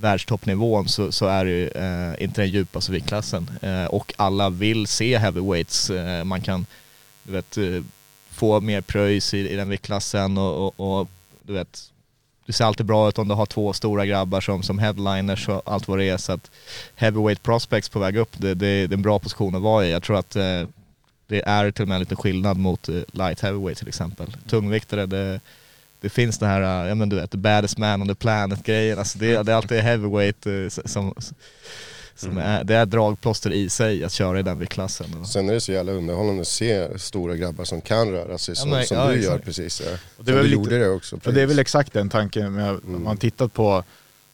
världstoppnivån så, så är det ju eh, inte den djupaste viktklassen. Eh, och alla vill se heavyweights. Eh, man kan du vet, eh, få mer pröjs i, i den viktklassen och, och, och du vet, det ser alltid bra ut om du har två stora grabbar som, som headliners och allt vad det är. Så att heavyweight prospects på väg upp, det, det, det är en bra position att vara i. Jag tror att eh, det är till och med lite skillnad mot eh, light heavyweight till exempel. Tungviktare, det, det finns det här, eh, ja men du vet, the baddest man on the planet grejen. Alltså det, det är alltid heavyweight eh, som, som är, det är dragplåster i sig att köra i den viktklassen.
Sen är det så jävla underhållande att se stora grabbar som kan röra sig som,
men-
som
ja,
du
exakt.
gör precis. Ja.
Och det var
du gjorde det också.
Och det är väl exakt den tanken, med, om man tittat på,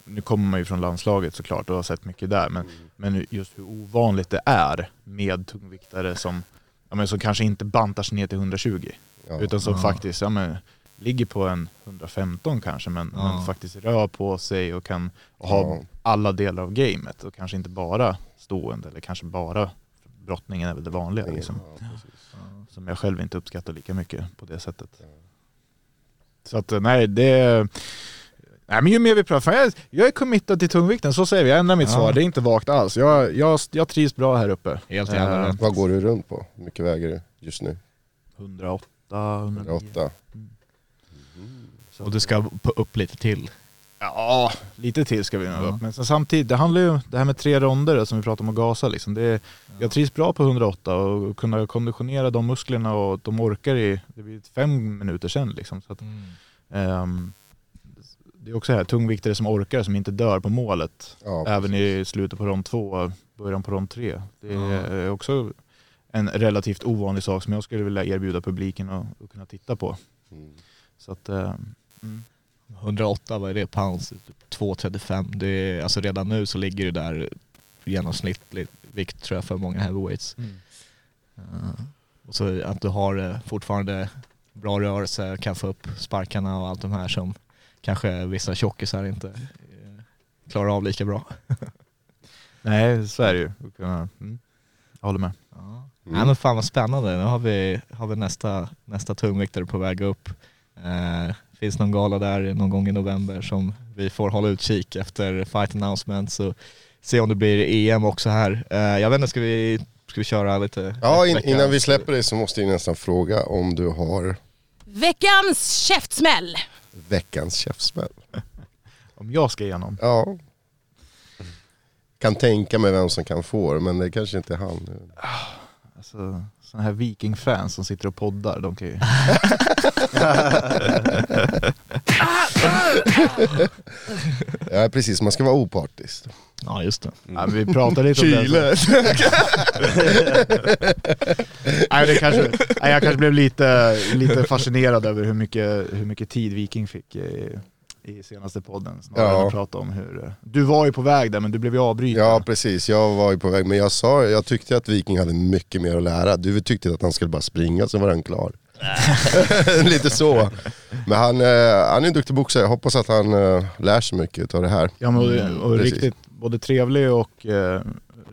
nu kommer man ju från landslaget såklart och har sett mycket där, men, men just hur ovanligt det är med tungviktare som, ja, men som kanske inte bantar sig ner till 120,
Ja.
utan som
Ja.
faktiskt ja, men, ligger på en 115 kanske, men,
Ja.
men faktiskt rör på sig och kan och ha
Ja.
alla delar av gamet och kanske inte bara stående eller kanske bara brottningen är väl det vanliga. Liksom
Ja,
som jag själv inte uppskattar lika mycket på det sättet. Så att nej, det... Nej men ju mer vi pratar, jag, jag är committad till tungvikten, så säger vi. Jag ändrar mitt
Ja.
svar, det är inte vagt alls. Jag, jag, jag trivs bra här uppe.
Helt jävla rätt.
Vad går du runt på? Hur mycket väger du just nu?
108, 109.
108?
Så
Och du ska på- upp lite till.
Ja, lite till ska vi nog
Ja.
upp. Men sen samtidigt, det handlar ju det här med tre ronder som vi pratade om att gasa. Liksom. Det är, Jag trivs bra på 108 och kunna konditionera de musklerna och att de orkar i, det blir fem minuter sen. Liksom. Så att, ehm, det är också här, tungviktare som orkar, som inte dör på målet.
Ja,
Även i slutet på rond två, början på rond tre. Det är också en relativt ovanlig sak som jag skulle vilja erbjuda publiken att, att kunna titta på.
Mm.
Så att, eh, mm.
108, vad är det? Pounds? Typ 235. Det är, alltså redan nu så ligger det där genomsnittlig vikt tror jag för många heavyweights. Eh, och så att du har eh, fortfarande bra rörelse, kan få upp sparkarna och allt de här som kanske vissa tjockisar inte eh, klarar av lika bra.
Nej, så är det ju. Mm. Jag håller med.
Ja.
Mm.
Nej men fan vad spännande, nu har vi, har vi nästa, nästa tungviktare på väg upp. Eh, finns någon gala där någon gång i november som vi får hålla utkik efter fight announcements och se om det blir EM också här. Eh, jag vet inte, ska vi, ska vi köra lite?
Ja, in, innan vi släpper det så måste jag nästan fråga om du har
Veckans käftsmäll.
veckans käftsmäll.
Om jag ska igenom.
Ja. Kan tänka mig vem som kan få det, men det kanske inte är han.
Alltså, sådana här vikingfans som sitter och poddar, de kan ju...
Ja precis, man ska vara opartisk.
Ja just det.
Ja, men vi pratar lite om det.
Chile.
Nej, det kanske, nej, jag kanske blev lite, lite fascinerad över hur mycket, hur mycket tid Viking fick i, i senaste podden. Snarare
Ja.
än att prata om hur... eh, Du var ju på väg där men du blev ju avbruten.
Ja precis, jag var ju på väg, men jag sa jag tyckte att Viking hade mycket mer att lära. Du tyckte att han skulle bara springa så var han klar. Lite så. Men han, eh, han är en duktig boxare, jag hoppas att han eh, lär sig mycket av det här.
Ja, men, och,
Mm,
och
precis.
riktigt både trevlig och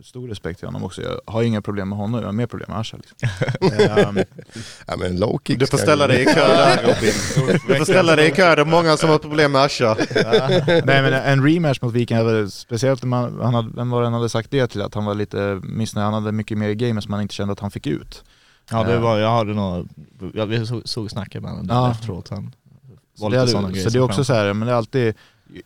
stor respekt till honom också. Jag har inga problem med honom, jag har mer problem med Asha. Liksom. Ehm,
Ja, men low
Du får ställa dig i kö där Robin. Du får ställa dig i kö, det är många som har problem med Asha.
Nej men en rematch mot Viking, speciellt om man, han hade, vem var det han hade sagt det till? Att han var lite missnöjd, han hade mycket mer i gamet som han inte kände att han fick ut.
Ja det var, jag hade nog, jag, vi såg, såg snacket med honom
Ja.
efteråt. Han
Så det, så det är också
fram-
så här, men det är alltid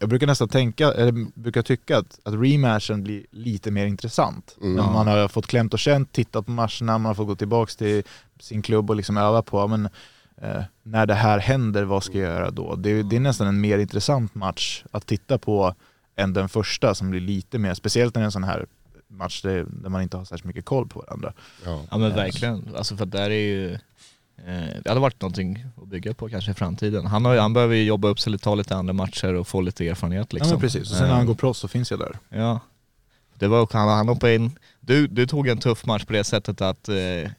jag brukar nästan tänka, eller brukar tycka att, att rematchen blir lite mer intressant.
Mm.
När man har fått klämt och känt, tittat på matcherna, man har fått gå tillbaka till sin klubb och liksom öva på, men eh, när det här händer, vad ska jag göra då? Det, är- det är nästan en mer intressant match att titta på än den första som blir lite mer, speciellt när det är en sån här match där, man inte har särskilt mycket koll på varandra.
Ja.
Ja men verkligen, alltså för att där är ju det hade varit någonting att bygga på kanske i framtiden. Han, har, han behöver ju jobba upp sig, lite, ta lite andra matcher och få lite erfarenhet liksom.
Ja men precis, och sen när
Eh,
han går proffs så finns jag där.
Ja. Det var också, han, han hoppade in, du, du tog en tuff match på det sättet att eh,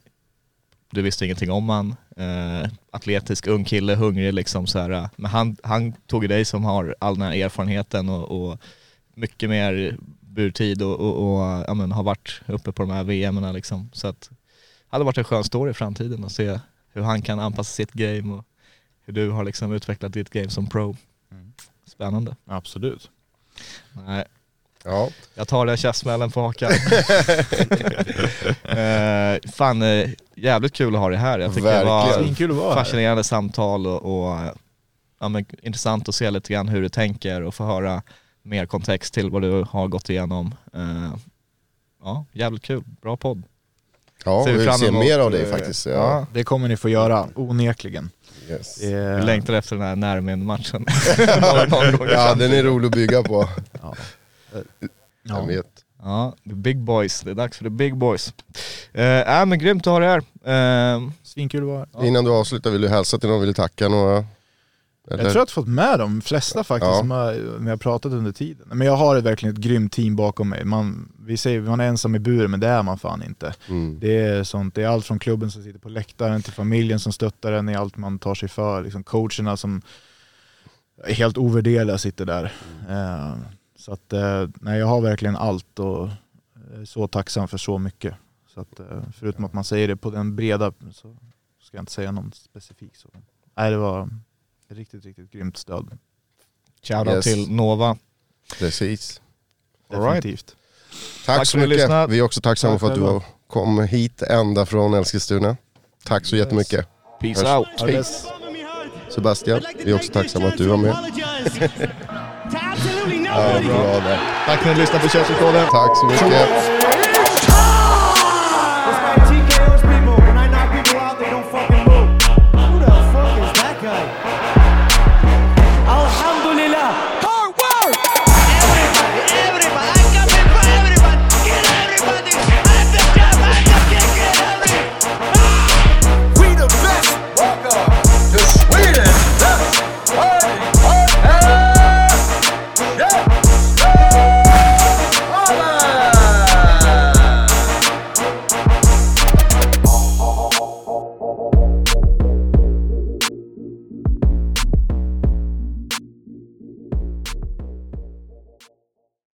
du visste ingenting om han. Eh, atletisk ung kille, hungrig liksom så här. Men han, han tog dig som har all den här erfarenheten och, och mycket mer burtid och, och, och ja, men, har varit uppe på de här VMerna liksom. Så att det hade varit en skön story i framtiden att se hur han kan anpassa sitt game och hur du har liksom utvecklat ditt game som pro. Spännande.
Absolut.
Nej,
Ja.
jag tar den käftsmällen på hakan. eh, fan, eh, jävligt kul att ha det här. Jag tycker det var
Verkligen.
Att vara här.
fascinerande samtal och, och ja, men, intressant att se lite grann hur du tänker och få höra mer kontext till vad du har gått igenom. Eh, ja, jävligt kul. Bra podd.
Ja,
Ser
vi
vi
vill
fram
se mer av dig
eh,
faktiskt. Ja.
ja.
Det kommer ni få göra, onekligen.
Yes.
Det
Vi längtar efter den här Närmin-matchen.
ja, den är rolig att bygga på.
Ja.
Jag vet.
Ja, the big boys. Det är dags för the big boys. Eh, äh, men grymt att ha det här. Eh,
Svinkul att vara här.
Innan du avslutar, vill du hälsa till någon? Vill du tacka några? Eller?
Jag tror att jag har fått med de flesta faktiskt
Ja.
som har, som jag har pratat under tiden. Men jag har ett, verkligen ett grymt team bakom mig. Man, vi säger man är ensam i buren, men det är man fan inte.
Mm.
Det är, sånt, det är allt från klubben som sitter på läktaren till familjen som stöttar en i allt man tar sig för. Liksom coacherna som är helt ovärderliga sitter där. Eh, så att, eh, nej, jag har verkligen allt och är så tacksam för så mycket. Så att, eh, förutom att man säger det på den breda så ska jag inte säga någon specifik. Så. Nej, det var riktigt, riktigt grymt stöd.
Shoutout
Yes.
till Nova.
Precis.
Definitivt.
Tack,
Tack
så mycket. Vi är också tacksamma
Tack
för att du kom hit ända från Eskilstuna. Tack så jättemycket.
Peace
Hörs.
out.
Bäst.
Sebastian, vi är också tacksamma att du var med. Ja, bra där.
Tack för att ni lyssnade på Köpsrekoden.
Tack så mycket.